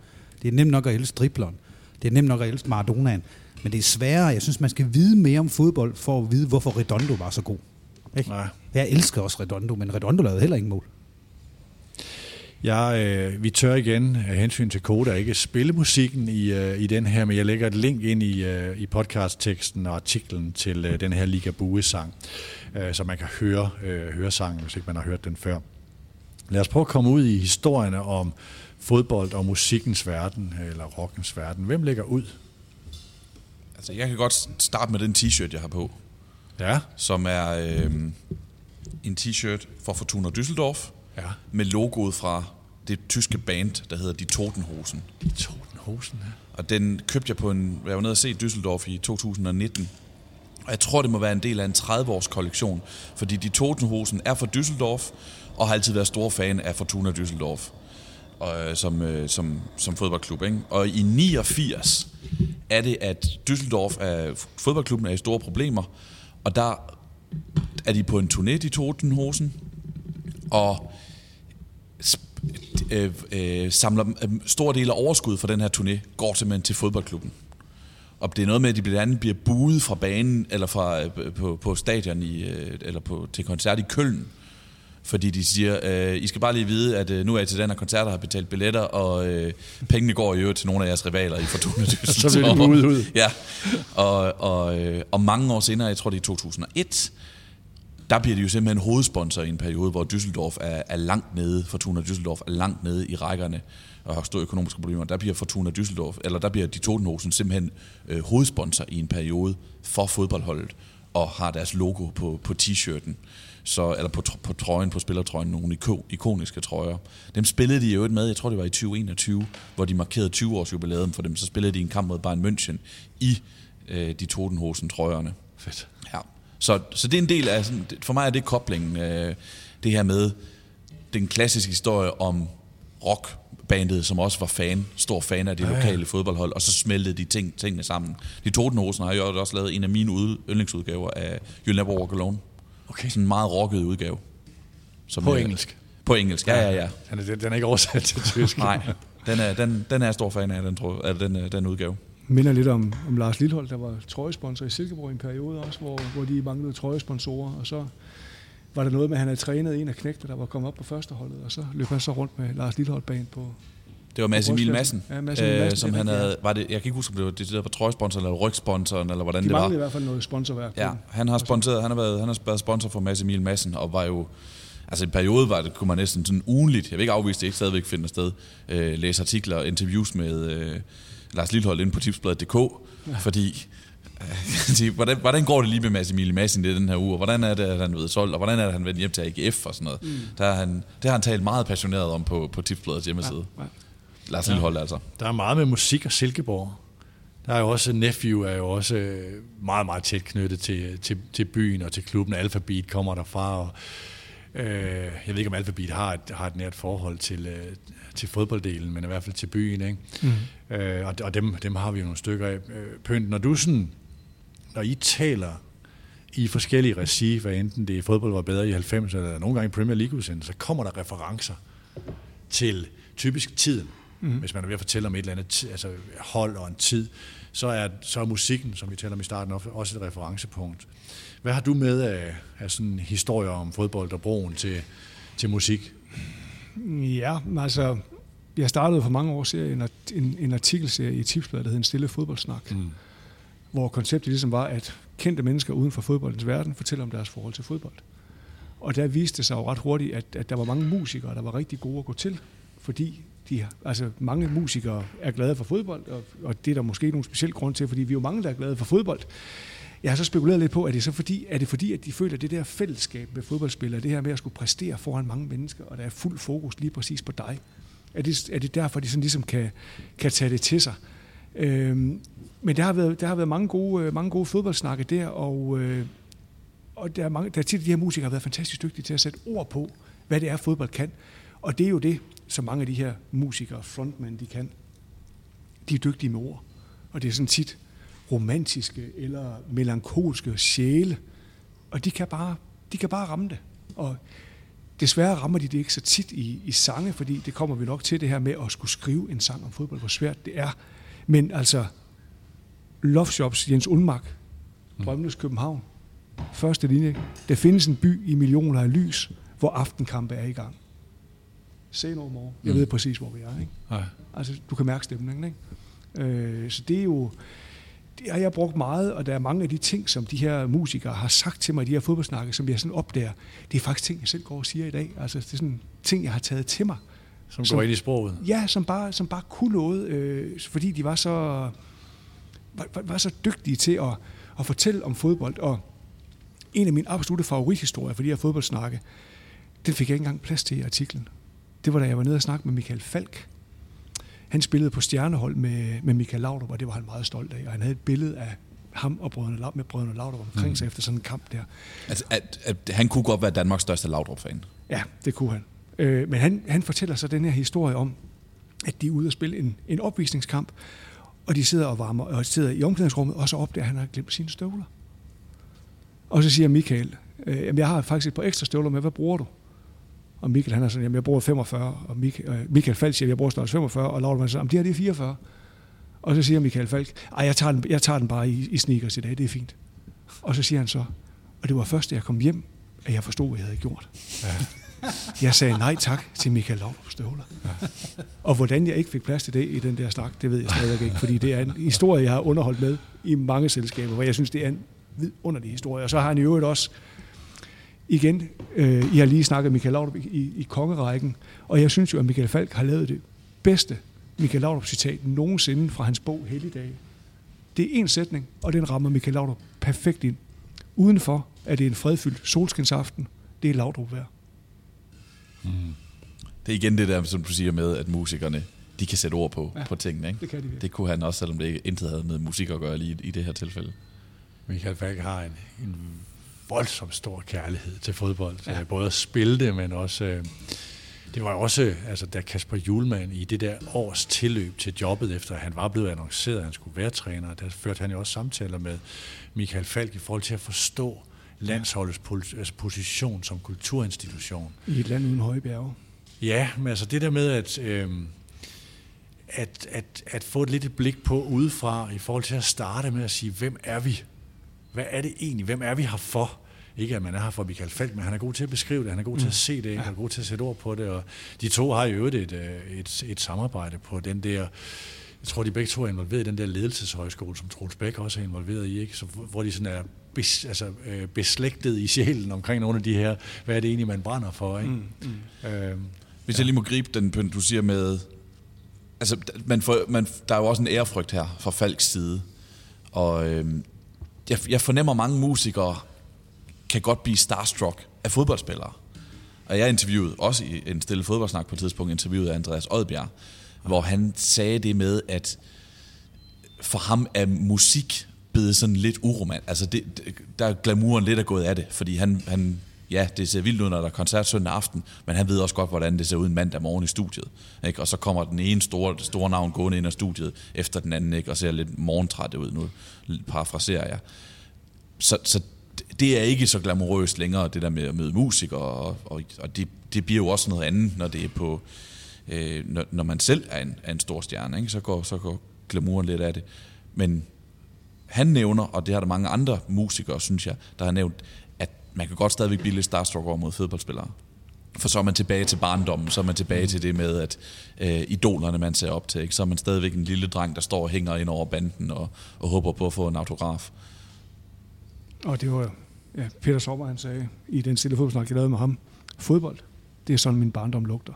Det er nemt nok at elske dribleren. Det er nemt nok at elske Maradonaen. Men det er sværere. Jeg synes, man skal vide mere om fodbold, for at vide, hvorfor Redondo var så god. Ikke? Nej. Jeg elsker også Redondo, men Redondo lavede heller ingen mål. Ja, øh, vi tør igen af hensyn til Koda ikke spille musikken i, øh, i den her, men jeg lægger et link ind i, øh, i podcastteksten og artiklen til øh, den her Liga Bue-sang, øh, så man kan høre, øh, høre sangen, hvis ikke man har hørt den før. Lad os prøve at komme ud i historierne om fodbold og musikkens verden, eller rockens verden. Hvem lægger ud? Altså, jeg kan godt starte med den t-shirt, jeg har på. Ja. Som er øh, en t-shirt for Fortuna Düsseldorf, ja. med logoet fra det tyske band, der hedder De Totenhosen. De Totenhosen, ja. Og den købte jeg på en... Jeg var nede og se Düsseldorf i 2019. Og jeg tror, det må være en del af en 30-års kollektion. Fordi De Totenhosen er fra Düsseldorf, og har altid været store fan af Fortuna Düsseldorf. Og, øh, som, øh, som, som fodboldklub. Ikke? Og i 89 er det, at Düsseldorf er, fodboldklubben er i store problemer, og der er de på en turné, de Totenhosen, og øh, øh, samler øh, stor del af overskud fra den her turné går simpelthen til fodboldklubben. Og det er noget med, at de blandt andet bliver buet fra banen, eller fra, øh, på, på stadion, i, øh, eller på, til koncert i Køln. Fordi de siger, øh, I skal bare lige vide, at øh, nu er jeg til den her koncert, og har betalt billetter, og øh, pengene går i øvrigt til nogle af jeres rivaler i Fortuna Så bliver de ud. Ja, og, og, øh, og mange år senere, jeg tror det er i 2001, der bliver de jo simpelthen hovedsponsor i en periode, hvor Düsseldorf er, er langt nede, Fortuna Düsseldorf er langt nede i rækkerne og har store økonomiske problemer. Der bliver Fortuna Düsseldorf, eller der bliver de Totenhosen simpelthen øh, hovedsponsor i en periode for fodboldholdet, og har deres logo på, på t-shirten, så, eller på, på trøjen, på spillertrøjen, nogle ikoniske trøjer. Dem spillede de jo med, jeg tror det var i 2021, hvor de markerede 20 års jubilæum for dem, så spillede de en kamp mod Bayern München i øh, de Totenhosen trøjerne. Fedt. Ja. Så, så det er en del af, for mig er det koblingen, øh, det her med den klassiske historie om rockbandet, som også var fan, stor fan af det ja, ja. lokale fodboldhold, og så smeltede de ting, tingene sammen. De Totenhosen har jo også lavet en af mine yndlingsudgaver af You'll Never Walk Alone. Okay. Sådan en meget rocket udgave. Som på er, engelsk? På engelsk, ja, ja, ja. Den er, den er ikke oversat til tysk. Nej, den er, den, den er jeg stor fan af, den, tror, af den, øh, den udgave minder lidt om, om Lars Lillehold, der var trøjesponsor i Silkeborg i en periode også, hvor, hvor de manglede trøjesponsorer, og så var der noget med, at han havde trænet en af knægte, der var kommet op på førsteholdet, og så løb han så rundt med Lars Lillehold bag på det var Mads Emil Madsen, ja, Mads Emil Madsen øh, som han havde, var det, jeg kan ikke huske, om det var det der var trøjesponsoren eller rygsponsoren, eller hvordan de det var. De i hvert fald noget sponsorværk. Ja, han har sponsoreret, han har været, han har været sponsor for Mads Emil Madsen, og var jo, altså i en periode var det, kunne man næsten sådan ugenligt, jeg vil ikke afvise, det ikke stadigvæk finder sted, øh, læse artikler og interviews med øh, Lars Lillehold inde på tipsbladet.dk, ja. fordi øh, hvordan, hvordan går det lige med Mads Emil Madsen i den her uge, og hvordan er det, at han ved solgt, og hvordan er det, at han vender hjem til AGF og sådan noget. Mm. Der er han, det har han talt meget passioneret om på, på tipsbladets hjemmeside. Ja, ja. Lars Lillehold altså. Der er meget med musik og Silkeborg. Der er jo også, Nephew er jo også øh, meget, meget tæt knyttet til, til, til byen og til klubben. Alphabet kommer derfra, og øh, jeg ved ikke, om Alphabet har et, har et nært forhold til, øh, til fodbolddelen, men i hvert fald til byen. Ikke? Mm. Øh, og og dem, dem har vi jo nogle stykker af. Øh, Pønt, når du sådan, når I taler i forskellige regi, hvad enten det er fodbold var bedre i 90'erne, eller nogle gange i Premier League så kommer der referencer til typisk tiden Mm. Hvis man er ved at fortælle om et eller andet altså hold og en tid, så er, så er musikken, som vi taler om i starten, også et referencepunkt. Hvad har du med af, af sådan historier om fodbold og broen til, til musik? Ja, altså, jeg startede for mange år siden en, en, en artikelserie i Tipsbladet, der hed En stille fodboldsnak, mm hvor konceptet ligesom var, at kendte mennesker uden for fodboldens verden fortæller om deres forhold til fodbold. Og der viste det sig jo ret hurtigt, at, at der var mange musikere, der var rigtig gode at gå til, fordi de, altså mange musikere er glade for fodbold, og, og det er der måske nogle speciel grund til, fordi vi er jo mange, der er glade for fodbold. Jeg har så spekuleret lidt på, at det så fordi, er det fordi, at de føler det der fællesskab med fodboldspillere, det her med at skulle præstere foran mange mennesker, og der er fuld fokus lige præcis på dig. Er det, er det derfor, de sådan ligesom kan, kan tage det til sig? Øhm, men der har været, der har været mange, gode, øh, mange gode fodboldsnakke der, og, øh, og der er, mange, der er tit, de her musikere har været fantastisk dygtige til at sætte ord på, hvad det er, fodbold kan. Og det er jo det, som mange af de her musikere, frontmænd, de kan. De er dygtige med ord. Og det er sådan tit romantiske eller melankolske sjæle. Og de kan bare, de kan bare ramme det. Og desværre rammer de det ikke så tit i, i sange, fordi det kommer vi nok til det her med at skulle skrive en sang om fodbold, hvor svært det er. Men altså, Love Shops, Jens Ulmark, mm. Drømmenes København, første linje. Der findes en by i millioner af lys, hvor aftenkampe er i gang. Say no more. Jeg mm. ved præcis, hvor vi er. Ikke? Ja. Altså, du kan mærke stemningen. Ikke? Øh, så det er jo... Det har jeg brugt meget, og der er mange af de ting, som de her musikere har sagt til mig i de her fodboldsnakke, som jeg sådan opdager, det er faktisk ting, jeg selv går og siger i dag. Altså, det er sådan ting, jeg har taget til mig. Som, som går ind i sproget? Ja, som bare, som bare kunne noget, øh, fordi de var så, var, var så dygtige til at, at fortælle om fodbold. Og en af mine absolutte favorithistorier for de her fodboldsnakke, den fik jeg ikke engang plads til i artiklen det var da jeg var nede og snakke med Michael Falk. Han spillede på stjernehold med, med Michael Laudrup, og det var han meget stolt af. Og han havde et billede af ham og brødrene, med brødrene Laudrup omkring mm. sig efter sådan en kamp der. Altså, at, at, han kunne godt være Danmarks største Laudrup-fan? Ja, det kunne han. Øh, men han, han fortæller så den her historie om, at de er ude og spille en, en opvisningskamp, og de sidder og varmer, og sidder i omklædningsrummet, og så opdager at han har glemt sine støvler. Og så siger Michael, øh, jamen jeg har faktisk et par ekstra støvler med, hvad bruger du? Og Michael, han er sådan, jamen jeg bruger 45, og Michael, øh, Michael Falk siger, jeg bruger størrelse 45, og Laura siger, jamen de her det er 44. Og så siger Michael Falk, ej jeg tager den, jeg tager den bare i, i sneakers i dag, det er fint. Og så siger han så, og det var først, da jeg kom hjem, at jeg forstod, hvad jeg havde gjort. Ja. Jeg sagde nej tak til Michael Laudrup støvler. Ja. Og hvordan jeg ikke fik plads til det i den der snak, det ved jeg stadig ikke, fordi det er en historie, jeg har underholdt med i mange selskaber, hvor jeg synes, det er en vidunderlig historie. Og så har han i øvrigt også igen, øh, I har lige snakket Michael Laudrup i, i, i kongerækken, og jeg synes jo, at Michael Falk har lavet det bedste Michael Laudrup-citat nogensinde fra hans bog Helligdage. Det er en sætning, og den rammer Michael Laudrup perfekt ind. Udenfor er det en fredfyldt solskinsaften. Det er Laudrup værd. Mm. Det er igen det der, som du siger med, at musikerne de kan sætte ord på, ja, på tingene. Ikke? Det, kan de det kunne han også, selvom det intet havde med musik at gøre lige i det her tilfælde. Michael Falk har en, en voldsomt stor kærlighed til fodbold. Ja. Både at spille det, men også... Øh, det var også, altså da Kasper Julemand i det der års tilløb til jobbet, efter han var blevet annonceret, at han skulle være træner, der førte han jo også samtaler med Michael Falk i forhold til at forstå landsholdets altså position som kulturinstitution. I et land uden høje bjerge. Ja, men altså det der med at, øh, at, at, at få et lidt blik på udefra i forhold til at starte med at sige, hvem er vi? hvad er det egentlig? Hvem er vi her for? Ikke at man er her for Michael Falk, men han er god til at beskrive det, han er god mm. til at mm. se det, han er god til at sætte ord på det, og de to har jo et, et, et, et samarbejde på den der, jeg tror, de begge to er involveret i den der ledelseshøjskole, som Troels Bæk også er involveret i, ikke? Så, hvor de sådan er bes, altså, øh, beslægtet i sjælen omkring nogle af de her, hvad er det egentlig, man brænder for, ikke? Mm, mm. Øhm, Hvis ja. jeg lige må gribe den, du siger med, altså, man får, man, der er jo også en ærefrygt her fra Falks side, og øhm, jeg, jeg fornemmer, at mange musikere kan godt blive starstruck af fodboldspillere. Og jeg interviewede også i en stille fodboldsnak på et tidspunkt, interviewede Andreas Odbjerg, hvor han sagde det med, at for ham er musik blevet sådan lidt uromant. Altså, det, der er glamouren lidt er gået af det, fordi han, han ja, det ser vildt ud, når der er koncert søndag aften, men han ved også godt, hvordan det ser ud en mandag morgen i studiet. Ikke? Og så kommer den ene store, store navn gående ind i studiet efter den anden, ikke? og ser lidt morgentræt ud. Nu parafraserer jeg. Så, så det er ikke så glamourøst længere, det der med at møde musikere, og, og, og det, det bliver jo også noget andet, når det er på øh, Øh, når, når man selv er en, er en stor stjerne, ikke? Så, går, så går glamouren lidt af det. Men han nævner, og det har der mange andre musikere, synes jeg, der har nævnt, at man kan godt stadigvæk blive lidt starstruck over mod fodboldspillere. For så er man tilbage til barndommen, så er man tilbage til det med, at øh, idolerne man ser op til, ikke? så er man stadigvæk en lille dreng, der står og hænger ind over banden og, og håber på at få en autograf. Og det var ja, Peter Sommer, han sagde i den stille fodboldsnak, jeg lavede med ham, fodbold, det er sådan, min barndom lugter.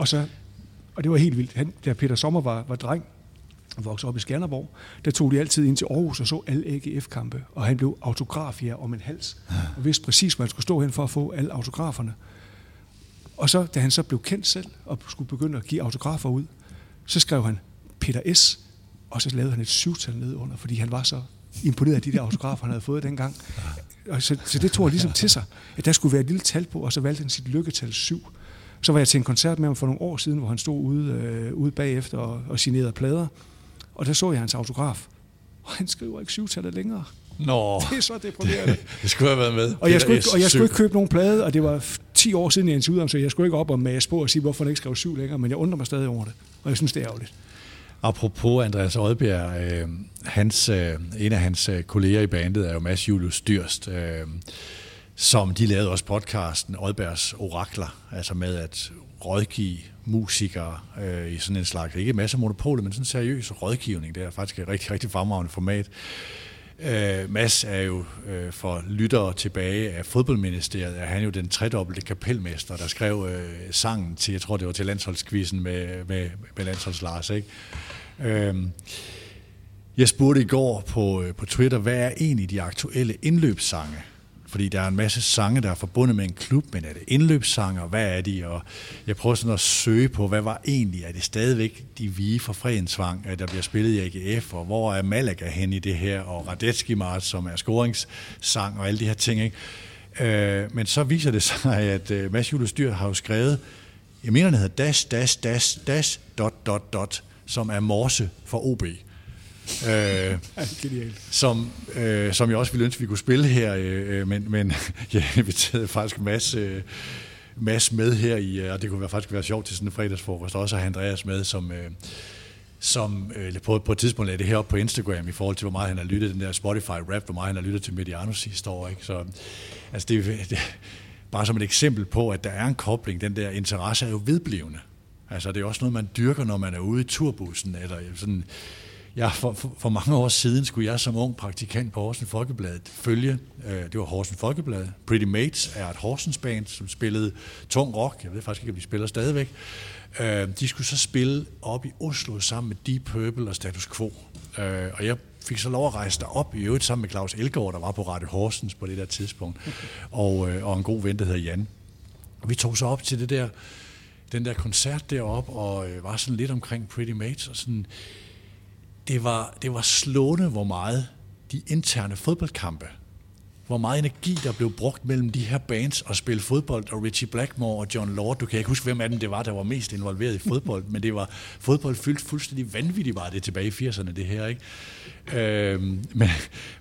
Og så, og det var helt vildt, han, da Peter Sommer var, var dreng, og voksede op i Skanderborg, der tog de altid ind til Aarhus og så alle AGF-kampe, og han blev autografier om en hals, og vidste præcis, hvor han skulle stå hen for at få alle autograferne. Og så, da han så blev kendt selv, og skulle begynde at give autografer ud, så skrev han Peter S., og så lavede han et syvtal ned under, fordi han var så imponeret af de der autografer, han havde fået dengang. Og så, så det tog han ligesom til sig, at der skulle være et lille tal på, og så valgte han sit lykketal 7. Så var jeg til en koncert med ham for nogle år siden, hvor han stod ude, øh, ude bagefter og, og signerede plader. Og der så jeg hans autograf. Og han skriver ikke syvtallet længere. Nå. Det er så deprimerende. det skulle have været med. Og jeg skulle, ikke, og jeg skulle ikke købe nogen plade, og det var 10 år siden, jeg interviewede ham, så jeg skulle ikke op og mase på og sige, hvorfor han ikke skrev syv længere, men jeg undrer mig stadig over det. Og jeg synes, det er ærgerligt. Apropos Andreas Oddbjerg, øh, hans, øh, en af hans øh, kolleger i bandet er jo Mads Julius Dyrst, øh, som de lavede også podcasten Oddbergs Orakler, altså med at rådgive musikere øh, i sådan en slags, ikke masse monopol, men sådan en seriøs rådgivning. Det er faktisk et rigtig, rigtig fremragende format. Øh, Mads er jo øh, for lyttere tilbage af fodboldministeriet, er han jo den tredobbelte kapelmester, der skrev øh, sangen til, jeg tror det var til landsholdskvisen med, med, med landsholds Lars, ikke? Øh, jeg spurgte i går på, øh, på Twitter, hvad er egentlig de aktuelle indløbssange? Fordi der er en masse sange, der er forbundet med en klub, men er det indløbssange, og hvad er de? Og jeg prøver sådan at søge på, hvad var egentlig? Er det stadigvæk de vige fra Fredensvang, øh, der bliver spillet i AGF, og hvor er Malaga hen i det her, og Radetski Mart, som er scoringssang, og alle de her ting, ikke? Øh, men så viser det sig, at øh, Mads Julius Dyr har jo skrevet, jeg mener, den hedder dash, dash, dash, dash, dot, dot, dot, som er morse for OB øh, som, øh, som jeg også ville ønske, vi kunne spille her, øh, men, men jeg inviterede faktisk masse, øh, masse med her i, øh, og det kunne faktisk være sjovt til sådan en fredagsfrokost, også at have Andreas med, som, øh, som øh, på, på et tidspunkt lagde det her op på Instagram i forhold til, hvor meget han har lyttet den der Spotify-rap, hvor meget han har lyttet til Mediano sidste år. Ikke? Så altså det, det, bare som et eksempel på, at der er en kobling, den der interesse er jo vedblivende. Altså det er også noget, man dyrker, når man er ude i turbussen, eller sådan Ja, for, for, for mange år siden skulle jeg som ung praktikant på Horsens Folkeblad følge, øh, det var Horsens Folkeblad, Pretty Mates er et Horsens band, som spillede tung rock, jeg ved faktisk ikke, om de spiller stadigvæk. Øh, de skulle så spille op i Oslo sammen med Deep Purple og Status Quo. Øh, og jeg fik så lov at rejse derop, i øvrigt sammen med Claus Elgaard, der var på Radio Horsens på det der tidspunkt, og, øh, og en god ven, der hedder Jan. Og vi tog så op til det der, den der koncert derop og øh, var sådan lidt omkring Pretty Mates, og sådan, det var, det var slående, hvor meget de interne fodboldkampe, hvor meget energi, der blev brugt mellem de her bands og spille fodbold, og Richie Blackmore og John Lord, du kan ikke huske, hvem af dem det var, der var mest involveret i fodbold, men det var fodbold fyldt fuldstændig vanvittigt, var det tilbage i 80'erne, det her, ikke? Øhm, men,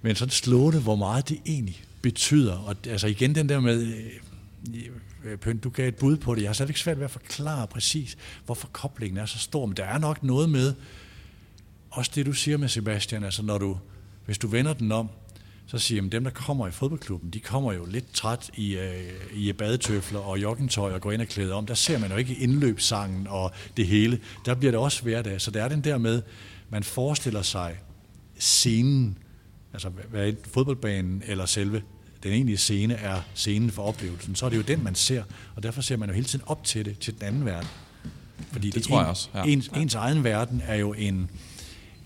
men sådan slående, hvor meget det egentlig betyder, og altså igen den der med, øh, øh, Pønt, du gav et bud på det, jeg har slet ikke svært ved at forklare præcis, hvorfor koblingen er så stor, men der er nok noget med, også det, du siger med Sebastian, altså når du, hvis du vender den om, så siger at dem, der kommer i fodboldklubben, de kommer jo lidt træt i, øh, i badetøfler og joggingtøj og går ind og klæder om. Der ser man jo ikke indløbssangen og det hele. Der bliver det også hverdag. Så det er den der med, man forestiller sig scenen, altså hvad fodboldbanen eller selve den egentlige scene er scenen for oplevelsen, så er det jo den, man ser, og derfor ser man jo hele tiden op til det, til den anden verden. Fordi det, det tror en, jeg også. Ja. Ens, ens egen verden er jo en,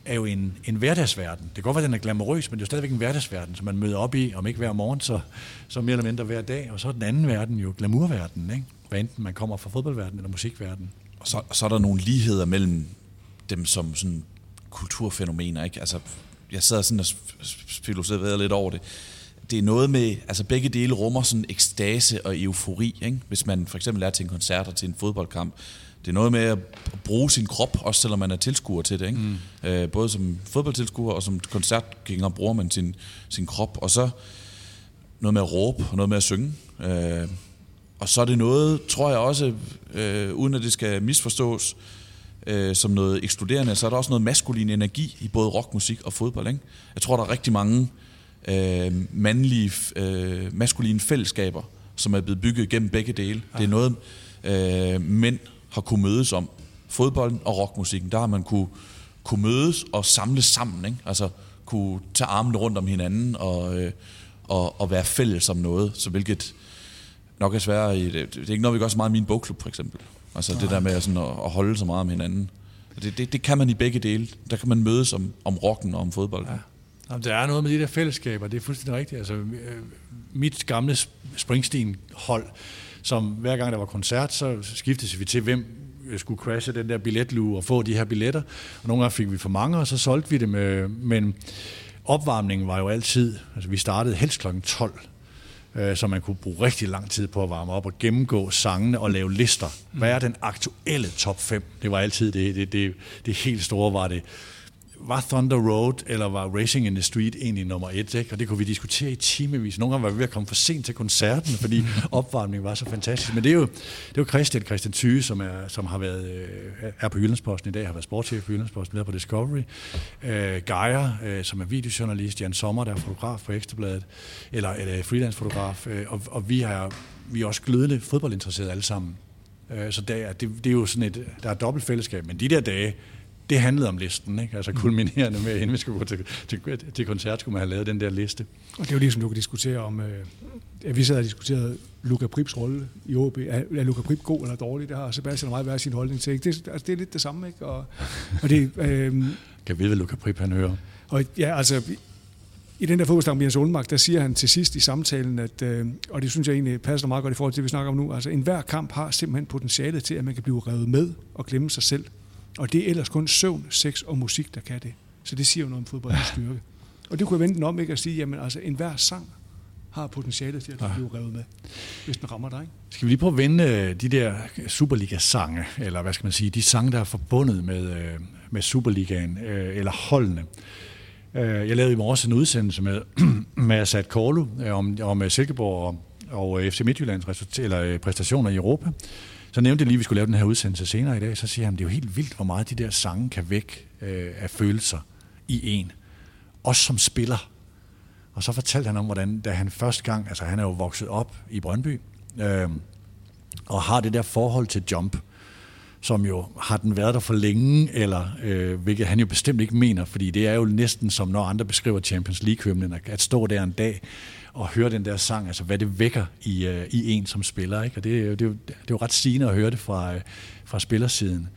er jo en, en hverdagsverden. Det kan godt være, at den er glamorøs, men det er jo stadigvæk en hverdagsverden, som man møder op i, om ikke hver morgen, så, så mere eller mindre hver dag. Og så er den anden verden jo glamourverdenen, ikke? hvad enten man kommer fra fodboldverdenen eller musikverdenen. Og så, så er der nogle ligheder mellem dem som sådan kulturfænomener. Ikke? Altså, jeg sad sådan og filosoferede lidt over det. Det er noget med, altså begge dele rummer sådan ekstase og eufori. Ikke? Hvis man for eksempel er til en koncert og til en fodboldkamp, det er noget med at bruge sin krop, også selvom man er tilskuer til det. Ikke? Mm. Øh, både som fodboldtilskuer og som koncertgænger bruger man sin, sin krop. Og så noget med at råbe og noget med at synge. Øh, og så er det noget, tror jeg også, øh, uden at det skal misforstås, øh, som noget ekskluderende, så er der også noget maskulin energi i både rockmusik og fodbold. Ikke? Jeg tror, der er rigtig mange øh, mandlige, øh, maskuline fællesskaber, som er blevet bygget gennem begge dele. Ja. Det er noget, øh, mænd har kunne mødes om. Fodbolden og rockmusikken, der har man kunne, kunne mødes og samles sammen. Ikke? Altså kunne tage armene rundt om hinanden og, øh, og, og være fælles om noget, så hvilket nok er sværere i det. Det er ikke noget, vi gør så meget i min bogklub, for eksempel. Altså Nej. det der med sådan at, at holde så meget om hinanden. Det, det, det kan man i begge dele. Der kan man mødes om, om rocken og om fodbold. Ja. Jamen, der er noget med de der fællesskaber, det er fuldstændig rigtigt. Altså, øh, mit gamle Springsteen-hold, som hver gang der var koncert, så skiftede vi til, hvem skulle crashe den der billetlue og få de her billetter. Og nogle gange fik vi for mange, og så solgte vi dem. Øh, men opvarmningen var jo altid, altså vi startede helst kl. 12, øh, så man kunne bruge rigtig lang tid på at varme op og gennemgå sangene og lave lister. Hvad er den aktuelle top 5? Det var altid det, det, det, det helt store, var det var Thunder Road eller var Racing in the Street egentlig nummer et? Ikke? Og det kunne vi diskutere i timevis. Nogle gange var vi ved at komme for sent til koncerten, fordi opvarmningen var så fantastisk. Men det er jo, det er jo Christian, Christian Thyge, som, er, som har været, øh, er på Jyllandsposten i dag, har været sportschef på Jyllandsposten, været på Discovery. Uh, Geir, uh, som er videojournalist, Jan Sommer, der er fotograf på Ekstrabladet, eller, eller freelance-fotograf, uh, og, og vi, har, vi er også glødende fodboldinteresserede alle sammen. Uh, så det, det, det er jo sådan et, der er dobbelt fællesskab, men de der dage, det handlede om listen, ikke? altså kulminerende med, inden vi skulle gå til, til, til koncert, skulle man have lavet den der liste. Og det er jo ligesom, du kan diskutere om, øh, at vi sad og diskuterede Luca Prips rolle i OB. Er, er Luca Prip god eller dårlig? Det har Sebastian og mig været sin holdning til. Ikke? Det, altså, det er lidt det samme, ikke? Og, og det, øh, kan vide, hvad Luca Prip han hører. Og ja, altså, i den der fodboldsnak med Jens Olmark, der siger han til sidst i samtalen, at, øh, og det synes jeg egentlig passer meget godt i forhold til det, vi snakker om nu, altså enhver kamp har simpelthen potentiale til, at man kan blive revet med og glemme sig selv. Og det er ellers kun søvn, sex og musik, der kan det. Så det siger jo noget om fodboldens styrke. Og det kunne jeg vente om, ikke at sige, jamen altså enhver sang har potentiale til at ja. blive revet med, hvis den rammer dig. Ikke? Skal vi lige prøve at vende øh, de der Superliga-sange, eller hvad skal man sige, de sange, der er forbundet med, øh, med Superligaen, øh, eller holdene. Jeg lavede i morges en udsendelse med, med Asad Korlu om, om Silkeborg og, og FC Midtjyllands eller præstationer i Europa. Så nævnte jeg lige, at vi skulle lave den her udsendelse senere i dag, så siger han, det er jo helt vildt, hvor meget de der sange kan vække øh, af følelser i en. Også som spiller. Og så fortalte han om, hvordan da han første gang, altså han er jo vokset op i Brøndby, øh, og har det der forhold til jump, som jo har den været der for længe, eller øh, hvilket han jo bestemt ikke mener, fordi det er jo næsten som når andre beskriver Champions League-hymnen, at stå der en dag og høre den der sang, altså hvad det vækker i, uh, i en som spiller. Ikke? Og det, det, er jo, det er jo ret sigende at høre det fra, uh, fra spillersiden.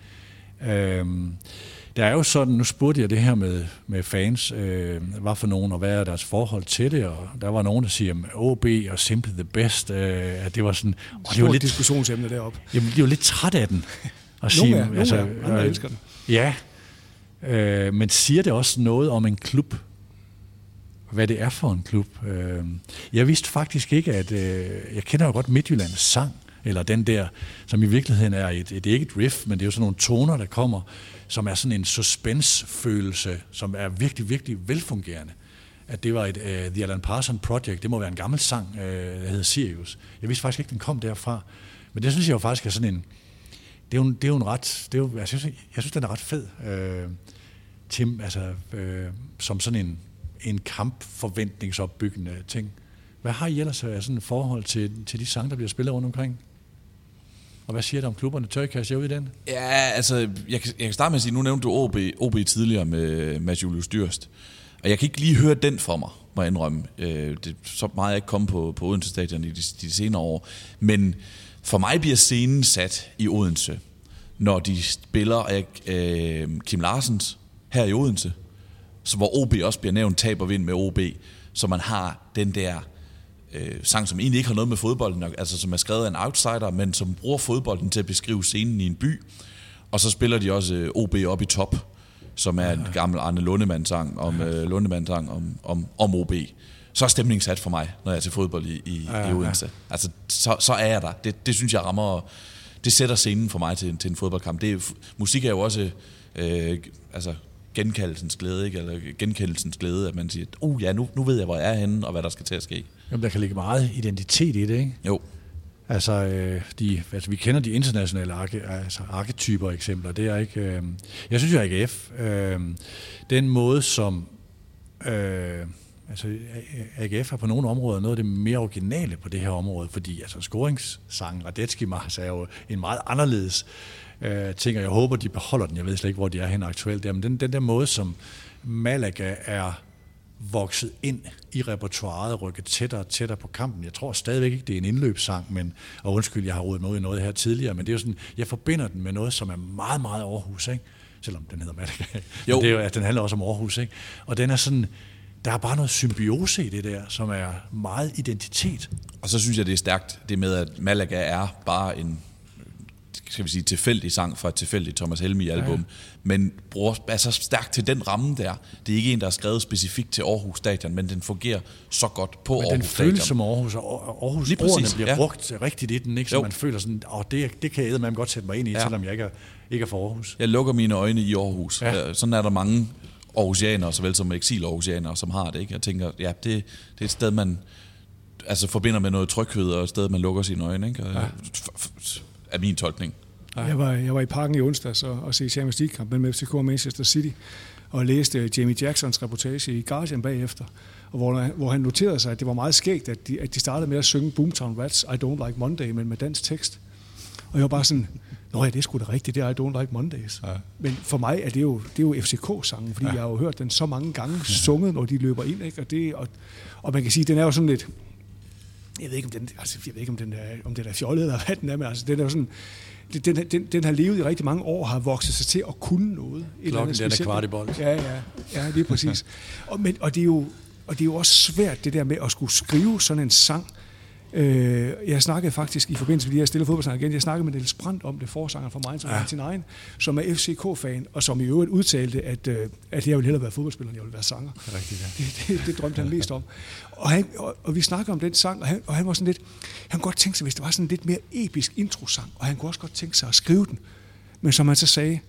Øhm, der er jo sådan, nu spurgte jeg det her med, med fans, øh, hvad for nogen, og hvad er deres forhold til det, og der var nogen, der siger, at OB og Simply the Best, øh, at det var sådan... Og det var lidt diskussionsemne deroppe. Jamen, de var lidt træt af den. At sige, nogle er, altså, nogle er, øh, elsker den. Ja, øh, men siger det også noget om en klub, hvad det er for en klub. Øh, jeg vidste faktisk ikke, at øh, jeg kender jo godt Midtjyllands sang, eller den der, som i virkeligheden er et, et ikke et riff, men det er jo sådan nogle toner, der kommer, som er sådan en suspense-følelse, som er virkelig, virkelig velfungerende. At det var et uh, The Alan Parson Project, det må være en gammel sang, uh, der hedder Sirius. Jeg vidste faktisk ikke, den kom derfra. Men det synes jeg jo faktisk er sådan en, det er jo, det er jo en ret, det er jo, altså, jeg, synes, jeg synes, den er ret fed. Øh, til, altså, øh, som sådan en, en kampforventningsopbyggende ting. Hvad har I ellers af sådan et forhold til, til de sange, der bliver spillet rundt omkring? Og hvad siger du om klubberne? Tør I kaste ud i den? Ja, altså, jeg kan, jeg kan starte med at sige, nu nævnte du OB, OB tidligere med øh, Mads Julius Dyrst. Og jeg kan ikke lige høre den for mig, må jeg indrømme. Øh, det så meget, jeg ikke kommet på, på Odense Stadion i de, de senere år. Men for mig bliver scenen sat i Odense, når de spiller øh, Kim Larsens her i Odense. Så hvor OB også bliver nævnt tab og vind med OB, så man har den der øh, sang, som egentlig ikke har noget med fodbolden, altså som er skrevet af en outsider, men som bruger fodbolden til at beskrive scenen i en by, og så spiller de også øh, OB op i top, som er en gammel Arne Lundemann-sang om, øh, Lundemann-sang om, om, om OB. Så er stemningen sat for mig, når jeg er til fodbold i, i, ja, ja. i Odense. Altså, så, så er jeg der. Det, det synes jeg rammer, det sætter scenen for mig til, til en fodboldkamp. Det, musik er jo også øh, altså, genkaldelsens glæde, ikke? eller genkendelsens glæde, at man siger, oh ja, nu, nu ved jeg, hvor jeg er henne, og hvad der skal til at ske. Jamen, der kan ligge meget identitet i det, ikke? Jo. Altså, øh, de, altså, vi kender de internationale arke, altså, arketyper eksempler. Det er ikke, øh, jeg synes jo, AGF, øh, den måde, som øh, altså, AGF har på nogle områder noget af det mere originale på det her område, fordi altså, scoringssangen Radetzky Mars er jo en meget anderledes øh, ting, og jeg håber, de beholder den. Jeg ved slet ikke, hvor de er hen aktuelt. Der, men den, den der måde, som Malaga er vokset ind i repertoireet, rykket tættere og tættere på kampen. Jeg tror stadigvæk ikke, det er en indløbssang, men, og undskyld, jeg har rodet noget i noget her tidligere, men det er jo sådan, jeg forbinder den med noget, som er meget, meget Aarhus, ikke? selvom den hedder Malaga. Jo. Men det er jo, at den handler også om Aarhus, ikke? Og den er sådan, der er bare noget symbiose i det der, som er meget identitet. Og så synes jeg, det er stærkt, det med, at Malaga er bare en skal vi sige, tilfældig sang fra et tilfældigt Thomas Helmi-album, ja. men bruger, er så stærkt til den ramme der. Det er ikke en, der er skrevet specifikt til Aarhus Stadion, men den fungerer så godt på men Aarhus den føles som Aarhus, og Aarhus Lige præcis, bliver ja. brugt rigtigt i den, ikke? så jo. man føler sådan, åh, det, det kan jeg godt sætte mig ind i, ja. selvom jeg ikke er, ikke er for Aarhus. Jeg lukker mine øjne i Aarhus. Ja. Sådan er der mange Aarhusianere, såvel som eksil Aarhusianere, som har det. Ikke? Jeg tænker, ja, det, det er et sted, man altså forbinder med noget tryghed, og et sted, man lukker sine øjne. Ikke? Og, ja. Er min tolkning. Jeg var, jeg var i parken i onsdags og, og se Champions League-kamp mellem FCK og Manchester City, og læste Jamie Jacksons reportage i Guardian bagefter, og hvor, hvor han noterede sig, at det var meget skægt, at de, at de startede med at synge Boomtown Rats, I Don't Like Monday, men med dansk tekst. Og jeg var bare sådan, Nå ja, det er sgu da rigtigt, det er I Don't Like Mondays. Ja. Men for mig er det jo, det er jo FCK-sangen, fordi ja. jeg har jo hørt den så mange gange sunget, når de løber ind. Ikke? Og, det, og, og man kan sige, den er jo sådan lidt, jeg ved ikke, om den, altså, jeg ved ikke, om den er, om den er fjollet eller hvad den er, men altså, den er jo sådan, den, den, den har levet i rigtig mange år, har vokset sig til at kunne noget. Et Klokken den er kvart i bold. Ja, ja, ja, det er præcis. og, men, og, det er jo, og det er jo også svært, det der med at skulle skrive sådan en sang, Øh, jeg snakkede faktisk i forbindelse med de her stille fodboldsang igen, jeg snakkede med Niels Brandt om det, forsanger fra Mainz 99, ja. som er FCK-fan, og som i øvrigt udtalte, at, øh, at jeg ville hellere være fodboldspiller, end jeg ville være sanger. Er rigtigt, ja. Det, det, det drømte han mest om. Og, han, og, og vi snakkede om den sang, og han, og han var sådan lidt, han kunne godt tænke sig, hvis det var sådan en lidt mere episk introsang, og han kunne også godt tænke sig at skrive den. Men som han så sagde,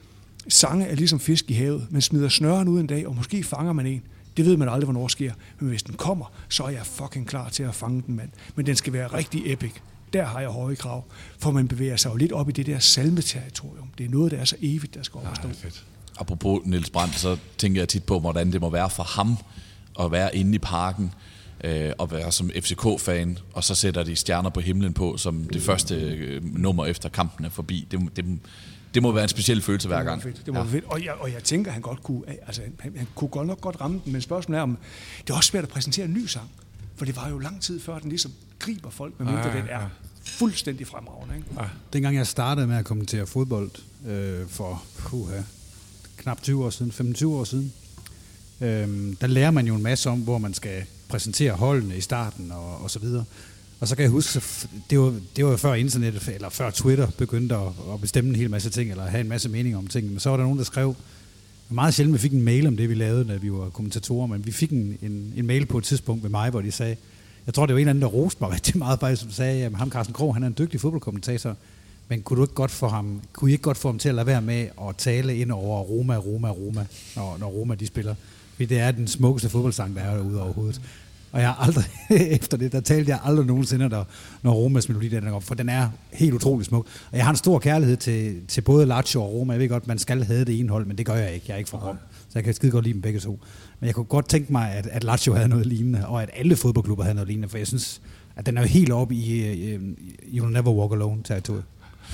sange er ligesom fisk i havet. Man smider snøren ud en dag, og måske fanger man en. Det ved man aldrig, hvornår sker. Men hvis den kommer, så er jeg fucking klar til at fange den, mand. Men den skal være rigtig epic. Der har jeg høje krav. For man bevæger sig jo lidt op i det der salmeterritorium. Det er noget, der er så evigt, der skal overstå. Ja, Apropos Niels Brandt, så tænker jeg tit på, hvordan det må være for ham at være inde i parken øh, og være som FCK-fan, og så sætter de stjerner på himlen på som det første øh, nummer efter kampen er forbi. Det, det, det må være en speciel følelse hver gang. Fedt. Det må ja. fedt. Og jeg, og jeg tænker, han godt kunne, altså, han, han kunne godt nok godt ramme den, men spørgsmålet er, om det er også svært at præsentere en ny sang. For det var jo lang tid før, den ligesom griber folk, medmindre ja, ja, ja. den er fuldstændig fremragende. Ikke? Ja. Dengang jeg startede med at kommentere fodbold øh, for puha, knap 20 år siden, 25 år siden, øh, der lærer man jo en masse om, hvor man skal præsentere holdene i starten og, og så videre. Og så kan jeg huske, det var, det var før internet, eller før Twitter begyndte at, at bestemme en hel masse ting, eller have en masse mening om ting. Men så var der nogen, der skrev, meget sjældent vi fik en mail om det, vi lavede, da vi var kommentatorer, men vi fik en, en, en mail på et tidspunkt med mig, hvor de sagde, jeg tror, det var en eller anden, der roste mig rigtig meget, faktisk, som sagde, at ham Carsten Krog, han er en dygtig fodboldkommentator, men kunne du ikke godt få ham, kunne I ikke godt få ham til at lade være med at tale ind over Roma, Roma, Roma, når, når Roma de spiller? Fordi det er den smukkeste fodboldsang, der er derude overhovedet. Og jeg har aldrig, efter det, der talte jeg aldrig nogensinde, der, når Romas melodi den op, for den er helt utrolig smuk. Og jeg har en stor kærlighed til, til både Lazio og Roma. Jeg ved godt, man skal have det ene hold, men det gør jeg ikke. Jeg er ikke fra Rom. Så jeg kan skide godt lide dem begge to. Men jeg kunne godt tænke mig, at, at Lazio havde noget lignende, og at alle fodboldklubber havde noget lignende, for jeg synes, at den er jo helt oppe i øh, øh, uh, You'll Never Walk Alone territoriet.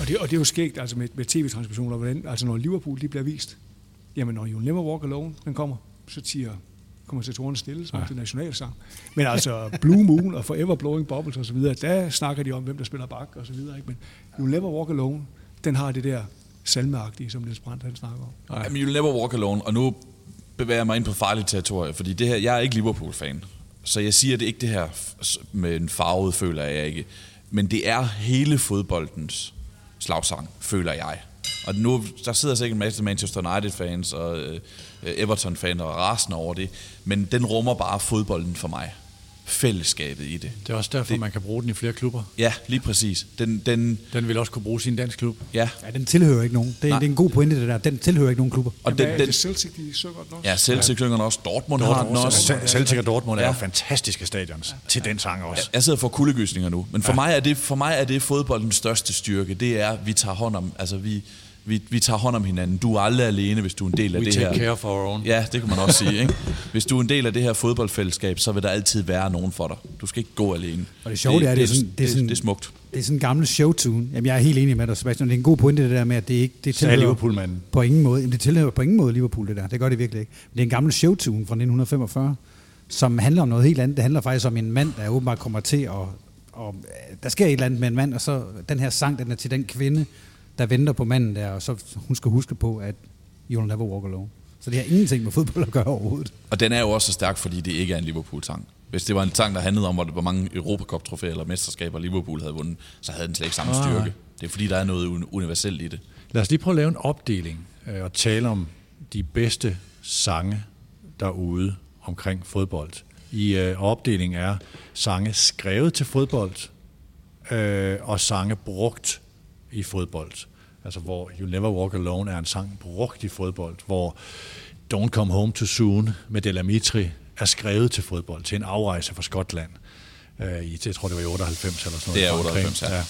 Og det, og det er jo skægt altså med, med tv-transmissioner, hvordan, altså når Liverpool de bliver vist, jamen når You'll Never Walk Alone, den kommer, så siger kommentatorerne stille som ja. til nationalsang. Men altså Blue Moon og Forever Blowing Bubbles osv., der snakker de om, hvem der spiller bak og så videre. Ikke? Men You'll Never Walk Alone, den har det der salmeagtige, som Niels Brandt han snakker om. Jamen, You'll Never Walk Alone, og nu bevæger jeg mig ind på farligt territorie, fordi det her, jeg er ikke Liverpool-fan, så jeg siger det ikke det her med en farvet, føler jeg ikke. Men det er hele fodboldens slagsang, føler jeg. Og nu, der sidder sikkert en masse Manchester United-fans og øh, øh, Everton-fans og rasende over det, men den rummer bare fodbolden for mig fællesskabet i det. Det er også derfor, det, man kan bruge den i flere klubber. Ja, lige præcis. Den, den, Den vil også kunne bruge sin dansk klub. ja, Ja, den tilhører ikke nogen. Det, er- det er en god pointe, det der. Den tilhører ikke nogen klubber. og Jamen, den, er den, det Celtic, de synger den også? ja, Celtic synger den også. Dortmund, har den også. Cel- Celtic og Dortmund er Ja. jo fantastiske stadions til den sang også. Jeg sidder for kuldegysninger nu, men for, ja. mig er det, for mig er det fodboldens største styrke. Det er, at vi tager hånd om, altså vi, vi, vi tager hånd om hinanden. Du er aldrig alene, hvis du er en del af We det take her. care of our own. Ja, det kan man også sige. Ikke? Hvis du er en del af det her fodboldfællesskab, så vil der altid være nogen for dig. Du skal ikke gå alene. Og det sjove det, er, det, er sådan, det, det, det er smukt. Det er sådan en gammel showtune. Jamen, jeg er helt enig med dig, Sebastian. Det er en god pointe, det der med, at det ikke det tilhører Liverpool-manden. på ingen måde. Jamen, det tilhører på ingen måde Liverpool, det der. Det gør det virkelig ikke. Men det er en gammel showtune fra 1945, som handler om noget helt andet. Det handler faktisk om en mand, der åbenbart kommer til at... Og, der sker et eller andet med en mand, og så den her sang, den er til den kvinde, der venter på manden der, og så hun skal huske på, at you'll never walk alone. Så det har ingenting med fodbold at gøre overhovedet. Og den er jo også så stærk, fordi det ikke er en Liverpool-sang. Hvis det var en sang, der handlede om, hvor, mange Europacup-trofæer eller mesterskaber Liverpool havde vundet, så havde den slet ikke samme Ah. styrke. Det er fordi, der er noget uni- universelt i det. Lad os lige prøve at lave en opdeling øh, og tale om de bedste sange derude omkring fodbold. I øh, opdelingen er sange skrevet til fodbold øh, og sange brugt i fodbold. Altså hvor You Never Walk Alone er en sang brugt i fodbold, hvor Don't Come Home Too Soon med Delamitri er skrevet til fodbold, til en afrejse fra Skotland. Øh, i, jeg tror, det var i 98 eller sådan noget. Det er fra omkring. 98, ja.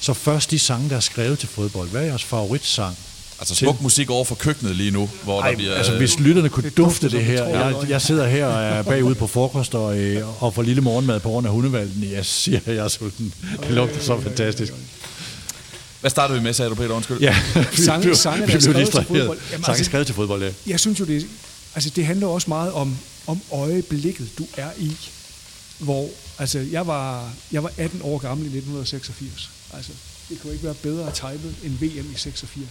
Så først de sange, der er skrevet til fodbold. Hvad er jeres favoritsang? Altså Til- smuk musik over for køkkenet lige nu, hvor Ej, der bliver... altså hvis lytterne kunne det dufte det her. Jeg, jeg sidder her og er bagude på frokost og, øh, og får lille morgenmad på grund af hundevalgen. Jeg siger, jeg er sulten. Det lugter så fantastisk. Hvad startede vi med, sagde du, Peter? Undskyld. Ja, Sange- sange, der er skrevet til fodbold. Jamen, Sange altså- skrevet til fodbold, ja. Jeg synes jo, det, altså det handler også meget om, om øjeblikket, du er i. Hvor, altså, jeg var, jeg var 18 år gammel i 1986. Altså, det kunne ikke være bedre timet end VM i 86.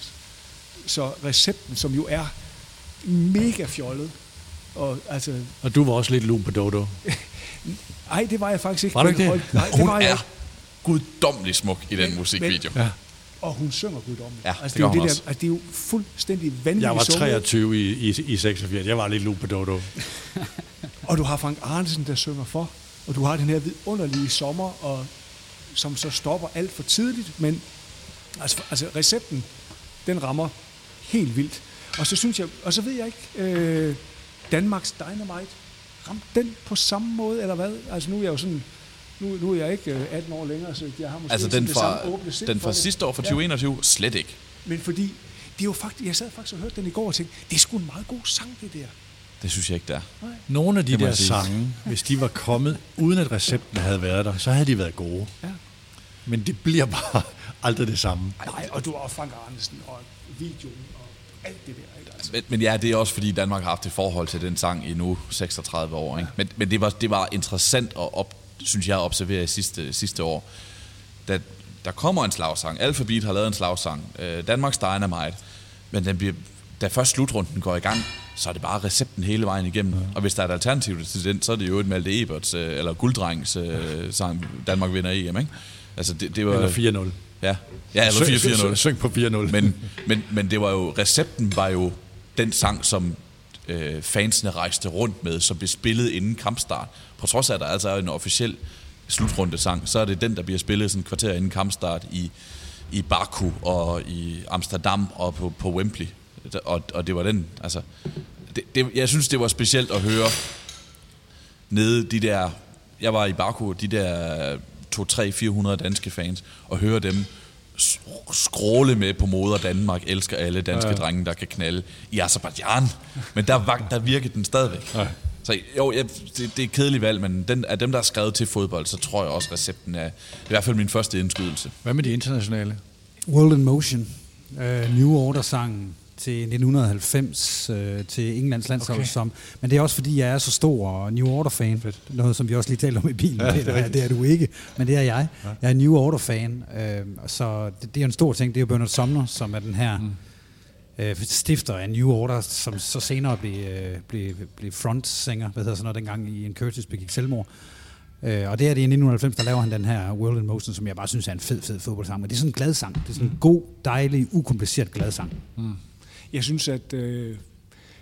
Så recepten, som jo er mega fjollet, og altså, Og du var også lidt lun på Dodo. ej, det var jeg faktisk ikke. Var du men ikke det? hold- Nej, det Hun var jeg er guddommelig smuk i den Men- musikvideo. Ja. Og hun synger guddommeligt. Ja, altså, det det, er jo det, der, altså, det er jo fuldstændig vanvittigt Jeg var sunget. 23 i, i, i 86. Jeg var lidt lun på Dodo. Og du har Frank Arnesen, der synger for. Og du har den her vidunderlige sommer, og, som så stopper alt for tidligt. Men altså, altså recepten, den rammer helt vildt. Og så synes jeg, og så ved jeg ikke, øh, Danmarks Dynamite, ramte den på samme måde, eller hvad? Altså nu er jeg jo sådan, nu, nu er jeg ikke øh, 18 år længere, så jeg har måske Altså den det fra, samme åbne sind den for fra det. sidste år, fra Ja. 2021, slet ikke. Men fordi, det er jo faktisk, jeg sad faktisk og hørte den i går og tænkte, det er sgu en meget god sang, det der. Det synes jeg ikke, der. Nogle af de Det der sange, hvis de var kommet, uden at recepten havde været der, så havde de været gode. Ja. Men det bliver bare aldrig det samme. Nej, og du har Frank Arnesen, og videoen, og alt det der. Ikke? Altså. Men, men ja, det er også fordi Danmark har haft et forhold til den sang i nu 36 år. Ikke? Men, men det, var, det var interessant at, op, synes jeg, at observere i sidste, sidste år. Da, der kommer en slagsang. Alphabet har lavet en slagsang. Øh, Danmarks Dynamite. Men den bliver, da først slutrunden går i gang, så er det bare recepten hele vejen igennem. Ja. Og hvis der er et alternativ til den, så er det jo et Malte Eberts øh, eller Gulddrengs øh, sang, Danmark vinder EM. Ikke? Altså det, det var, Eller 4-0. Ja, ja eller 4-4-0. Syng på 4-0. Men, men, men det var jo, recepten var jo den sang, som øh, fansene rejste rundt med, som blev spillet inden kampstart. På trods af, at der altså er en officiel slutrunde sang, så er det den, der bliver spillet sådan et kvarter inden kampstart i, i Baku og i Amsterdam og på, på Wembley. Og, og det var den, altså... Det, det, jeg synes, det var specielt at høre nede de der... Jeg var i Baku, de der 2-3-400 danske fans, og høre dem skråle med på moder Danmark, elsker alle danske ja. drenge, der kan knalde i Azerbaijan. Men der, var, der virkede den stadigvæk. Ja. Så jo, ja, det, det er et kedeligt valg, men den, af dem, der er skrevet til fodbold, så tror jeg også, recepten er i hvert fald min første indskydelse. Hvad med de internationale? World in Motion, uh, New Order-sangen til 1990 uh, til Englands landshold. Okay. Som, men det er også fordi, jeg er så stor og New Order-fan. Noget, som vi også lige talte om i bilen. Ja, det, er, det er du ikke, men det er jeg. Ja. Jeg er New Order-fan, uh, så det, det er en stor ting. Det er jo Bernard Sumner, som er den her... Mm øh, stifter af New Order, som så senere blev, øh, blev, blev frontsanger, hvad hedder sådan noget, dengang i en Curtis begik selvmord. Øh, og det er det i 1990, der laver han den her World in Motion, som jeg bare synes er en fed, fed fodboldsang. Men det er sådan en glad sang. Det er sådan en god, dejlig, ukompliceret glad sang. Jeg synes, at øh,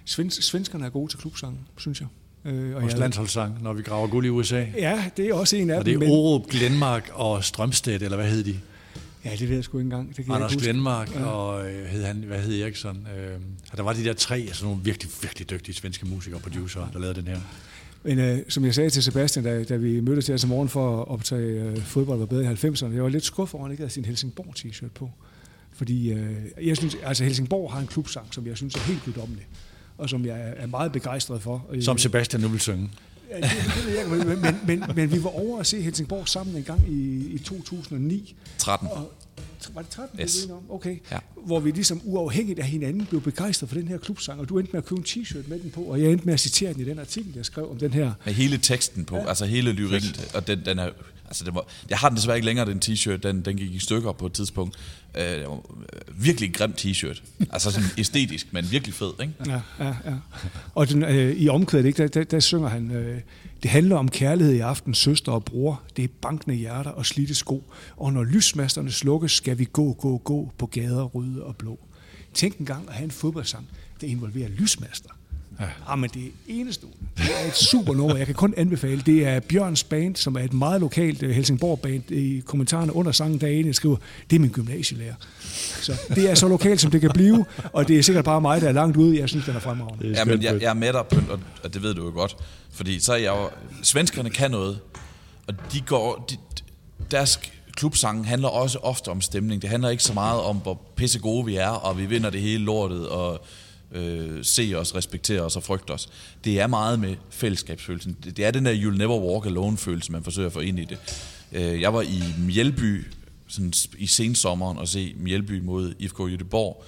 svens, svenskerne er gode til klubsange, synes jeg. Øh, Vores jeg- landsholdssang, når vi graver guld i USA. Ja, det er også en af Og det dem. er Orup, Glenmark og Strømstedt, eller hvad hed de? Ja, det ved jeg sgu ikke engang. Det kan jeg Anders huske. Glenmark og øh, hed han, hvad hed Eriksson? Øh, og der var de der tre, altså nogle virkelig, virkelig dygtige svenske musikere og producer, der lavede den her. Men øh, som jeg sagde til Sebastian, da, da vi mødtes her til morgen for at optage øh, fodbold var bedre i 90'erne, jeg var lidt skuffet over, at han ikke havde sin Helsingborg t-shirt på. Fordi øh, jeg synes, altså Helsingborg har en klubsang, som jeg synes er helt guddommelig, og som jeg er meget begejstret for. Øh, Som Sebastian nu vil synge. Ja, det, det jeg men, men, men, men vi var over at se Helsingborg sammen en gang i, i 2009. 13. Og, var det 13, Yes. enige om? Okay. Ja. Hvor vi ligesom uafhængigt af hinanden blev begejstret for den her klubsang, og du endte med at købe en t-shirt med den på, og jeg endte med at citere den i den artikel, jeg skrev om den her. Med hele teksten på, ja. altså hele lyrikken, og den, den er, altså det var, jeg har den desværre ikke længere, den t-shirt, den, den gik i stykker på et tidspunkt. Øh, det var, øh, virkelig en grim t-shirt, altså sådan æstetisk, men virkelig fed, ikke? Ja, ja, ja. Og den, øh, i omkvædet, ikke, der, der, der synger han, øh, det handler om kærlighed i aften, søster og bror. Det er bankende hjerter og slidte sko. Og når lysmasterne slukkes, skal vi gå, gå, gå på gader røde og blå. Tænk en gang at have en fodboldsang, der involverer lysmaster. Ja. Ah, men det er enestående. Det er et super nummer. Jeg kan kun anbefale. Det er Bjørns Band, som er et meget lokalt øh, Helsingborg-band. I kommentarerne under sangen dagen, jeg skriver, det er min gymnasielærer. Så det er så lokalt, som det kan blive, og det er sikkert bare mig, der er langt ude. Jeg synes, den er fremragende. Ja, men jeg, jeg er med dig, Pynt, og, det ved du jo godt. Fordi så er jeg jo... Svenskerne kan noget, og de går... De, deres klubsange handler også ofte om stemning. Det handler ikke så meget om, hvor pisse gode vi er, og vi vinder det hele lortet, og øh, se os, respektere os og frygte os. Det er meget med fællesskabsfølelsen. Det, det er den der You'll Never Walk Alone-følelse, man forsøger at få ind i det. Øh, jeg var i Mjælby sådan i sensommeren og se Mjælby mod IFK Göteborg,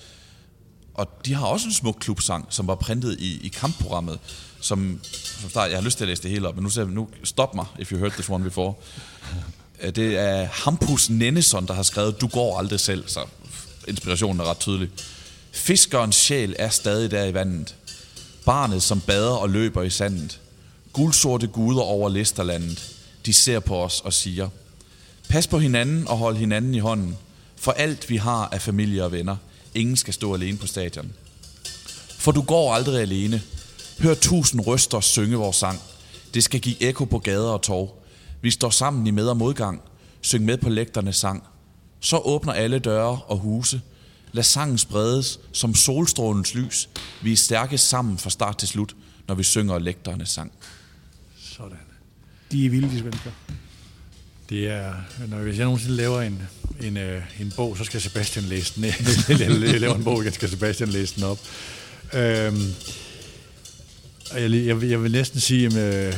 og de har også en smuk klubsang, som var printet i, i kampprogrammet, som, som start, jeg har lyst til at læse det hele op, men nu, ser, nu stop mig, if you heard this one before. Øh, det er Hampus Nenneson, der har skrevet, du går aldrig selv, så inspirationen er ret tydelig. Fiskerens sjæl er stadig der i vandet. Barnet, som bader og løber i sandet. Gulsorte guder over Listerlandet. De ser på os og siger, Pas på hinanden og hold hinanden i hånden. For alt vi har er familie og venner. Ingen skal stå alene på stadion. For du går aldrig alene. Hør tusind røster synge vores sang. Det skal give ekko på gader og torv. Vi står sammen i med- og modgang. Syng med på lægternes sang. Så åbner alle døre og huse. Lad sangen spredes som solstrålens lys. Vi er stærke sammen fra start til slut, når vi synger lægternes sang. Sådan. De er vilde, de svensker. Det er, når hvis jeg nogensinde laver en, en, øh, en bog, så skal Sebastian læse den. jeg laver en bog, så skal Sebastian læse den op. Øhm, jeg, jeg, vil- jeg vil næsten sige, øh,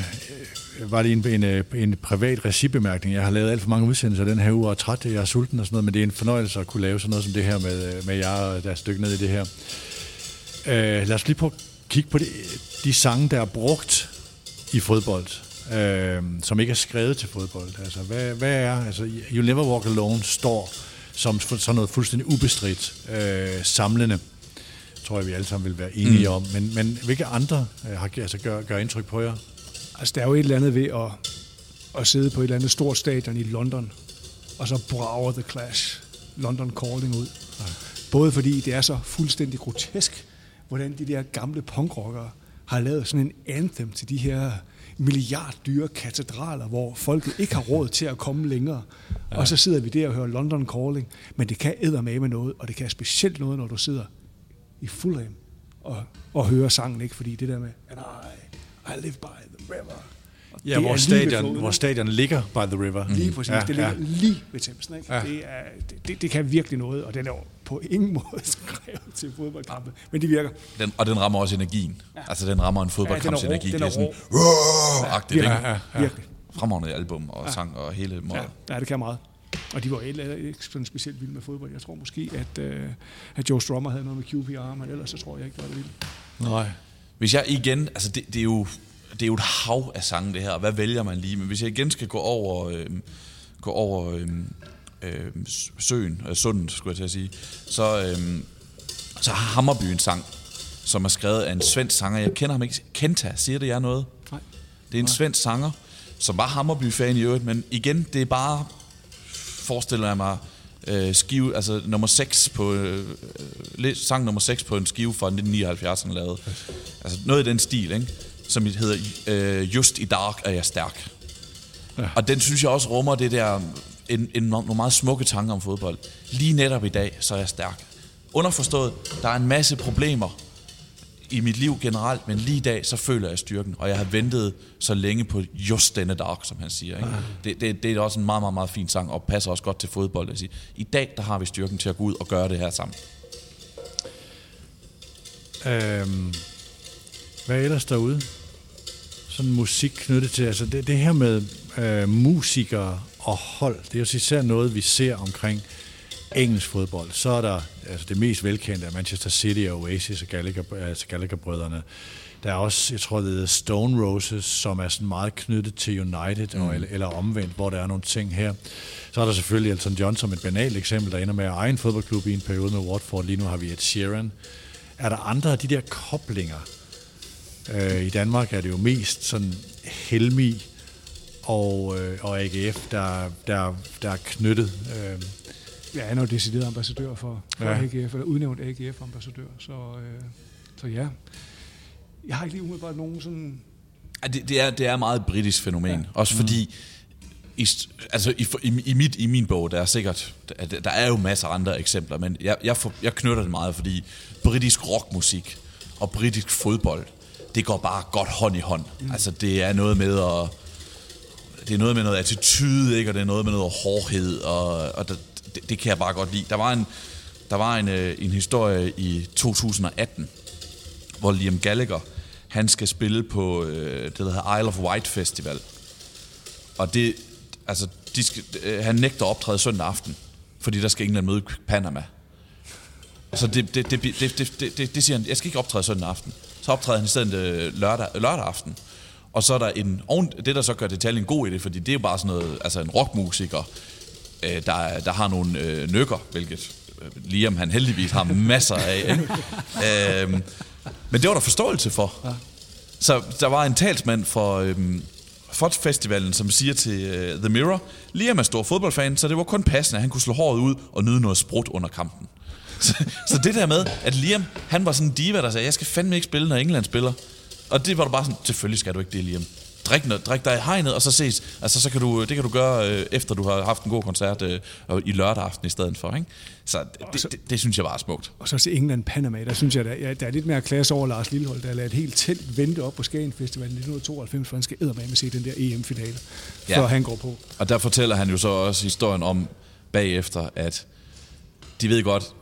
var det en, en, en privat regibemærkning. Jeg har lavet alt for mange udsendelser den her uge, og er træt, jeg er sulten og sådan noget, men det er en fornøjelse at kunne lave sådan noget som det her med, med jer, og der er et stykke ned i det her. Øh, lad os lige prøve at kigge på de, de sange, der er brugt i fodbold, øh, som ikke er skrevet til fodbold. Altså, hvad, hvad er, altså, You Never Walk Alone står som sådan noget fuldstændig ubestridt øh, samlende, tror jeg, vi alle sammen vil være enige mm. om. Men, men hvilke andre øh, har altså, gør, gør indtryk på jer? Altså, der er jo et eller andet ved at, at sidde på et eller andet stort stadion i London, og så brager The Clash London Calling ud. Både fordi det er så fuldstændig grotesk, hvordan de der gamle punkrockere har lavet sådan en anthem til de her milliarddyre katedraler, hvor folket ikke har råd til at komme længere. Ja. Og så sidder vi der og hører London Calling. Men det kan eddermame med noget, og det kan specielt noget, når du sidder i Fulham og, og hører sangen, ikke? Fordi det der med, and I, I live by river. Og Ja, det hvor er stadion, hvor stadion ligger by the river. Lige præcis, Ja, ja, det ligger ja. ja. lige ved Thamesen. Ikke? Ja. Ja. Det, er, det, det, det kan virkelig noget, og den er på ingen måde skrevet til fodboldkampe, men de virker. Den, og den rammer også energien. Ja. Altså, den rammer en fodboldkamps Ja, den er energi. den det er er sådan, rå. agtigt, ikke? Virkelig, Ja, ja. virkelig. Fremragende album og sang og hele måde. Ja, ja, det kan meget. Og de var heller ikke sådan specielt vilde med fodbold. Jeg tror måske, at, øh, at Joe Strummer havde noget med QPR, men ellers så tror jeg ikke, det var det vildt. Nej. Hvis jeg igen, altså det, det, er jo, det er jo et hav af sange det her, og hvad vælger man lige? Men hvis jeg igen skal gå over, øh, gå over øh, øh, søen, øh, sundet, skulle jeg til at sige, så, øh, så har Hammerby en sang, som er skrevet af en svensk sanger. Jeg kender ham ikke. Kenta, siger det jer noget? Nej. Det er en svensk sanger, som var Hammerby-fan i øvrigt, men igen, det er bare, forestiller jeg mig, øh, skive, altså nummer 6 på, øh, øh, sang nummer 6 på en skive fra 1979, han lavede. Altså noget i den stil, ikke? Som hedder øh, Just i Dark er jeg stærk. Ja. Og den synes jeg også rummer det der, en, en, nogle meget smukke tanker om fodbold. Lige netop i dag, så er jeg stærk. Underforstået, der er en masse problemer i mit liv generelt, men lige i dag, så føler jeg styrken, og jeg har ventet så længe på just denne dag, som han siger. Ikke? Ja. Det, det, det er også en meget, meget, meget fin sang, og passer også godt til fodbold. At sige. I dag, der har vi styrken til at gå ud og gøre det her sammen. Øhm, hvad er ellers derude? Sådan musik knyttet til, altså det, det her med øh, musikere og hold, det er jo især noget, vi ser omkring engelsk fodbold. Så er der altså det mest velkendte af Manchester City og Oasis og Gallagher, altså Gallagher-brødrene. Der er også, jeg tror, det hedder Stone Roses, som er sådan meget knyttet til United, mm. og, eller, eller omvendt, hvor der er nogle ting her. Så er der selvfølgelig Elton John som et banalt eksempel, der ender med at eje en fodboldklub i en periode med Watford. Lige nu har vi et Sheeran. Er der andre af de der koblinger? Øh, I Danmark er det jo mest sådan Helmi og, øh, og AGF, der, der, der er knyttet. Øh, jeg er jo decideret ambassadør for, for ja. AGF, eller udnævnt AGF-ambassadør, så, øh, så ja. Jeg har ikke lige umiddelbart nogen sådan... Ja, det, det, er, det er meget britisk fænomen, ja. også fordi... Mm. I, altså i, i, i, mit, i min bog, der er sikkert, der, der er jo masser af andre eksempler, men jeg, jeg, for, jeg knytter det meget, fordi britisk rockmusik og britisk fodbold, det går bare godt hånd i hånd. Mm. Altså det er noget med at, det er noget med noget attitude, ikke? og det er noget med noget hårdhed, og, og der, det, det kan jeg bare godt lide. Der var en, der var en, øh, en historie i 2018, hvor Liam Gallagher, han skal spille på øh, det, der hedder Isle of Wight Festival. Og det, altså, de skal, øh, han nægter at optræde søndag aften, fordi der skal England møde Panama. Så det, det, det, det, det, det, det, det siger han, jeg skal ikke optræde søndag aften. Så optræder han i stedet øh, lørdag, lørdag aften. Og så er der en, det der så gør detaljen god i det, fordi det er jo bare sådan noget, altså en rockmusiker, øh, der, der har nogle øh, nykker, hvilket øh, Liam han heldigvis har masser af. øh, men det var der forståelse for. Ja. Så der var en talsmand for, øh, for festivalen, som siger til øh, The Mirror, Liam er stor fodboldfan, så det var kun passende, at han kunne slå håret ud og nyde noget sprut under kampen. Så, så det der med, at Liam, han var sådan en diva, der sagde, jeg skal fandme ikke spille, når England spiller. Og det var du bare sådan, selvfølgelig skal du ikke det, Liam drik, drik dig i hegnet, og så ses. Altså, så kan du, det kan du gøre, øh, efter du har haft en god koncert øh, i lørdag aften i stedet for. Ikke? Så, det, så det, det, synes jeg var smukt. Og så til England Panama, der synes jeg, der, ja, der er lidt mere klasse over Lars Lillehold, der lader et helt telt vente op på Skagen Festival i 1992, for han skal med at se den der EM-finale, ja. før han går på. Og der fortæller han jo så også historien om bagefter, at de ved godt,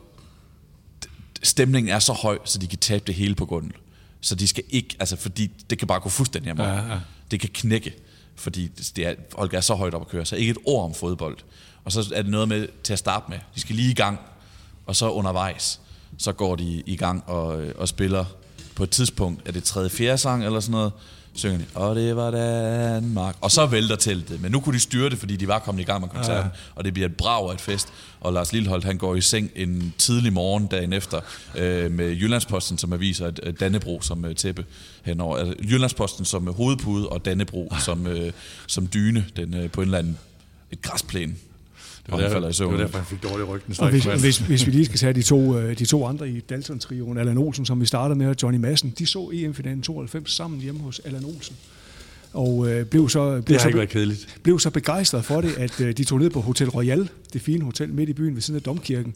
stemningen er så høj, så de kan tabe det hele på grunden. Så de skal ikke, altså fordi det kan bare gå fuldstændig amok. Ja, ja det kan knække, fordi det er, folk er så højt op at køre, så ikke et ord om fodbold. Og så er det noget med til at starte med. De skal lige i gang, og så undervejs, så går de i gang og, og spiller på et tidspunkt, er det tredje, fjerde sang eller sådan noget, synger de, og det var Danmark. Og så vælter teltet. Men nu kunne de styre det, fordi de var kommet i gang med koncerten. Ja. Og det bliver et brag af et fest. Og Lars Lilleholdt, han går i seng en tidlig morgen dagen efter øh, med Jyllandsposten, som aviser et Dannebro som øh, tæppe henover. Altså, Jyllandsposten som hovedpude og Dannebro som, øh, som dyne den, øh, på en eller anden et græsplæne. Det var, derfor, det var derfor, han fik dårlig ryggen. Og hvis, hvis, hvis vi lige skal tage de to, øh, de to andre i Dalton-trioen, Allan Olsen, som vi startede med, og Johnny Madsen, de så EM-finalen 92 sammen hjemme hos Allan Olsen. Og øh, blev så, blev, det så, kedeligt. blev så begejstret for det, at øh, de tog ned på Hotel Royal, det fine hotel midt i byen ved siden af Domkirken.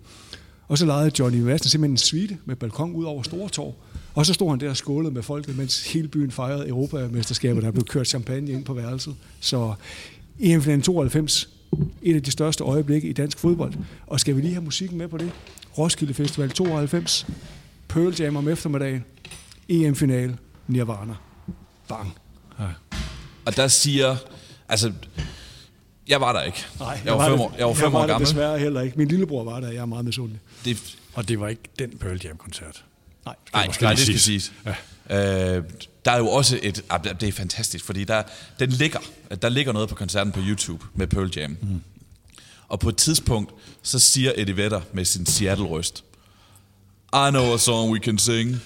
Og så lejede Johnny Madsen simpelthen en suite med balkon ud over Stortorv. Og så stod han der og skålede med folket, mens hele byen fejrede Europamesterskabet, der blev kørt champagne ind på værelset. Så EM-finalen 92 et af de største øjeblikke i dansk fodbold. Og skal vi lige have musikken med på det? Roskilde Festival 92, Pearl Jam om eftermiddagen, EM-finale, Nirvana. Bang. Ja. Og der siger, altså, jeg var der ikke. Nej, jeg, jeg var, fem år, jeg var fem jeg var år gammel. desværre heller ikke. Min lillebror var der, jeg er meget misundelig. Det, og det var ikke den Pearl Jam-koncert? Nej, nej, nej det skal siges. Ja. Øh, der er jo også et... Ah, det er fantastisk, fordi der, den ligger, der ligger noget på koncerten på YouTube med Pearl Jam. Mm. Og på et tidspunkt, så siger Eddie Vedder med sin Seattle-røst, I know a song we can sing.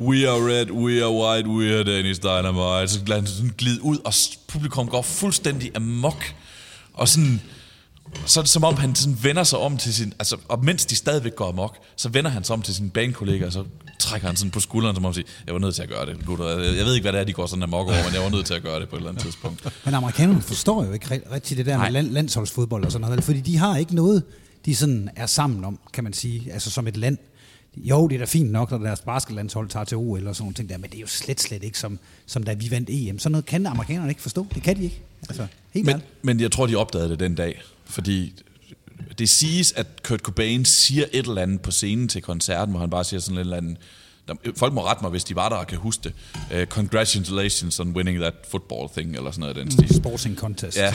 We are red, we are white, we are Danish Dynamite. Så lader han sådan glide ud, og publikum går fuldstændig amok. Og sådan, så er det som om, han sådan vender sig om til sin... Altså, og mens de stadigvæk går amok, så vender han sig om til sin banekollega, og så trækker han sådan på skulderen, som om sige, jeg var nødt til at gøre det, gutter. Jeg ved ikke, hvad det er, de går sådan amok over, men jeg var nødt til at gøre det på et eller andet tidspunkt. Men amerikanerne forstår jo ikke rigtig det der Nej. med land, landsholdsfodbold og sådan noget, fordi de har ikke noget, de sådan er sammen om, kan man sige, altså som et land. Jo, det er da fint nok, når deres basketlandshold tager til OL og sådan noget ting der, men det er jo slet, slet ikke som, som da vi vandt EM. Sådan noget kan amerikanerne ikke forstå. Det kan de ikke. Altså, helt men, men jeg tror, de opdagede det den dag, fordi det siges, at Kurt Cobain siger et eller andet på scenen til koncerten, hvor han bare siger sådan et eller andet, folk må rette mig, hvis de var der og kan huske det. Uh, congratulations on winning that football thing, eller sådan noget den stil. Sporting contest. Ja.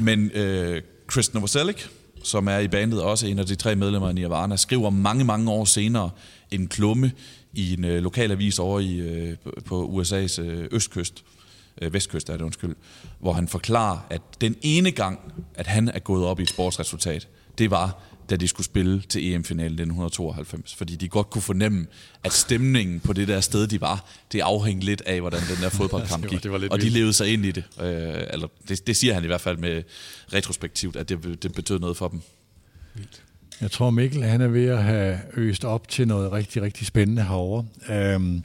Men uh, Chris Novoselic, som er i bandet også en af de tre medlemmer af Nirvana, skriver mange, mange år senere en klumme i en uh, lokal avis over i, uh, på USA's uh, østkyst, uh, vestkyst er det undskyld, hvor han forklarer, at den ene gang, at han er gået op i et sportsresultat, det var, da de skulle spille til EM-finalen 1992. Fordi de godt kunne fornemme, at stemningen på det der sted, de var, det afhængte lidt af, hvordan den der fodboldkamp gik. det var, det var og de levede sig ind i det. Øh, eller det, det siger han i hvert fald med retrospektivt, at det, det betød noget for dem. Jeg tror, Mikkel han er ved at have øst op til noget rigtig, rigtig spændende herovre. Øhm,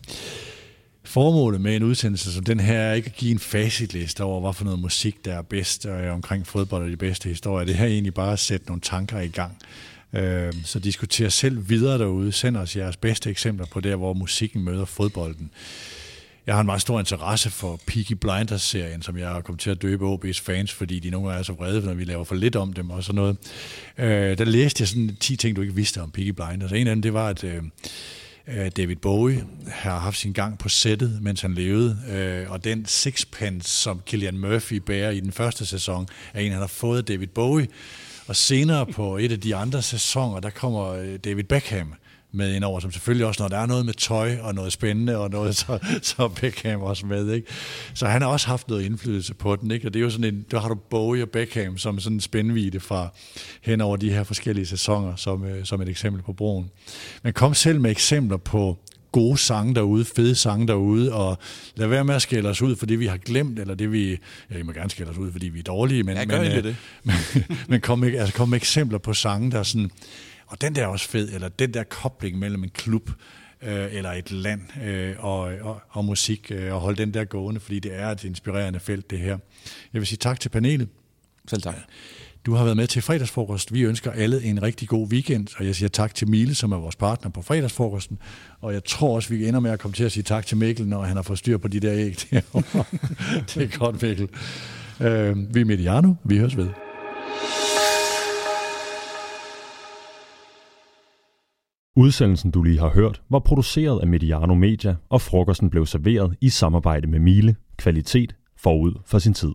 Formålet med en udsendelse som den her er ikke at give en facitliste over, hvad for noget musik, der er bedst og omkring fodbold og de bedste historier. Det her er egentlig bare at sætte nogle tanker i gang. Øh, så diskuter selv videre derude. Send os jeres bedste eksempler på der, hvor musikken møder fodbolden. Jeg har en meget stor interesse for Peaky Blinders-serien, som jeg har kommet til at døbe OB's fans, fordi de nogle gange er så vrede, når vi laver for lidt om dem og sådan noget. Øh, der læste jeg sådan 10 ting, du ikke vidste om Peaky Blinders. En af dem, det var, at Øh, Øh, David Bowie har haft sin gang på sættet, mens han levede, øh, og den sixpence, som Killian Murphy bærer i den første sæson, er en, han har fået David Bowie. Og senere på et af de andre sæsoner, der kommer øh, David Beckham med ind over, som selvfølgelig også, når der er noget med tøj og noget spændende og noget, så, så Beckham også med. Ikke? Så han har også haft noget indflydelse på den. Ikke? Og det er jo sådan en, der har du Bowie og Beckham som sådan en spændvide fra hen over de her forskellige sæsoner, som, øh, som et eksempel på broen. Men kom selv med eksempler på gode sange derude, fede sange derude, og lad være med at skælde os ud for det, vi har glemt, eller det, vi... Ja, I må gerne skælde os ud, fordi vi er dårlige, men, ja, men, øh, det. men, men kom, med, altså, kom med eksempler på sange, der er sådan og den der er også fed, eller den der kobling mellem en klub øh, eller et land øh, og, og, og musik, øh, og holde den der gående, fordi det er et inspirerende felt, det her. Jeg vil sige tak til panelet. Selv tak. Du har været med til fredagsfrokost. Vi ønsker alle en rigtig god weekend, og jeg siger tak til Mile, som er vores partner på fredagsfrokosten. Og jeg tror også, vi ender med at komme til at sige tak til Mikkel, når han har fået styr på de der æg. det er godt, Mikkel. Øh, vi er Mediano. Vi høres ved. Udsendelsen, du lige har hørt, var produceret af Mediano Media, og frokosten blev serveret i samarbejde med Miele, kvalitet forud for sin tid.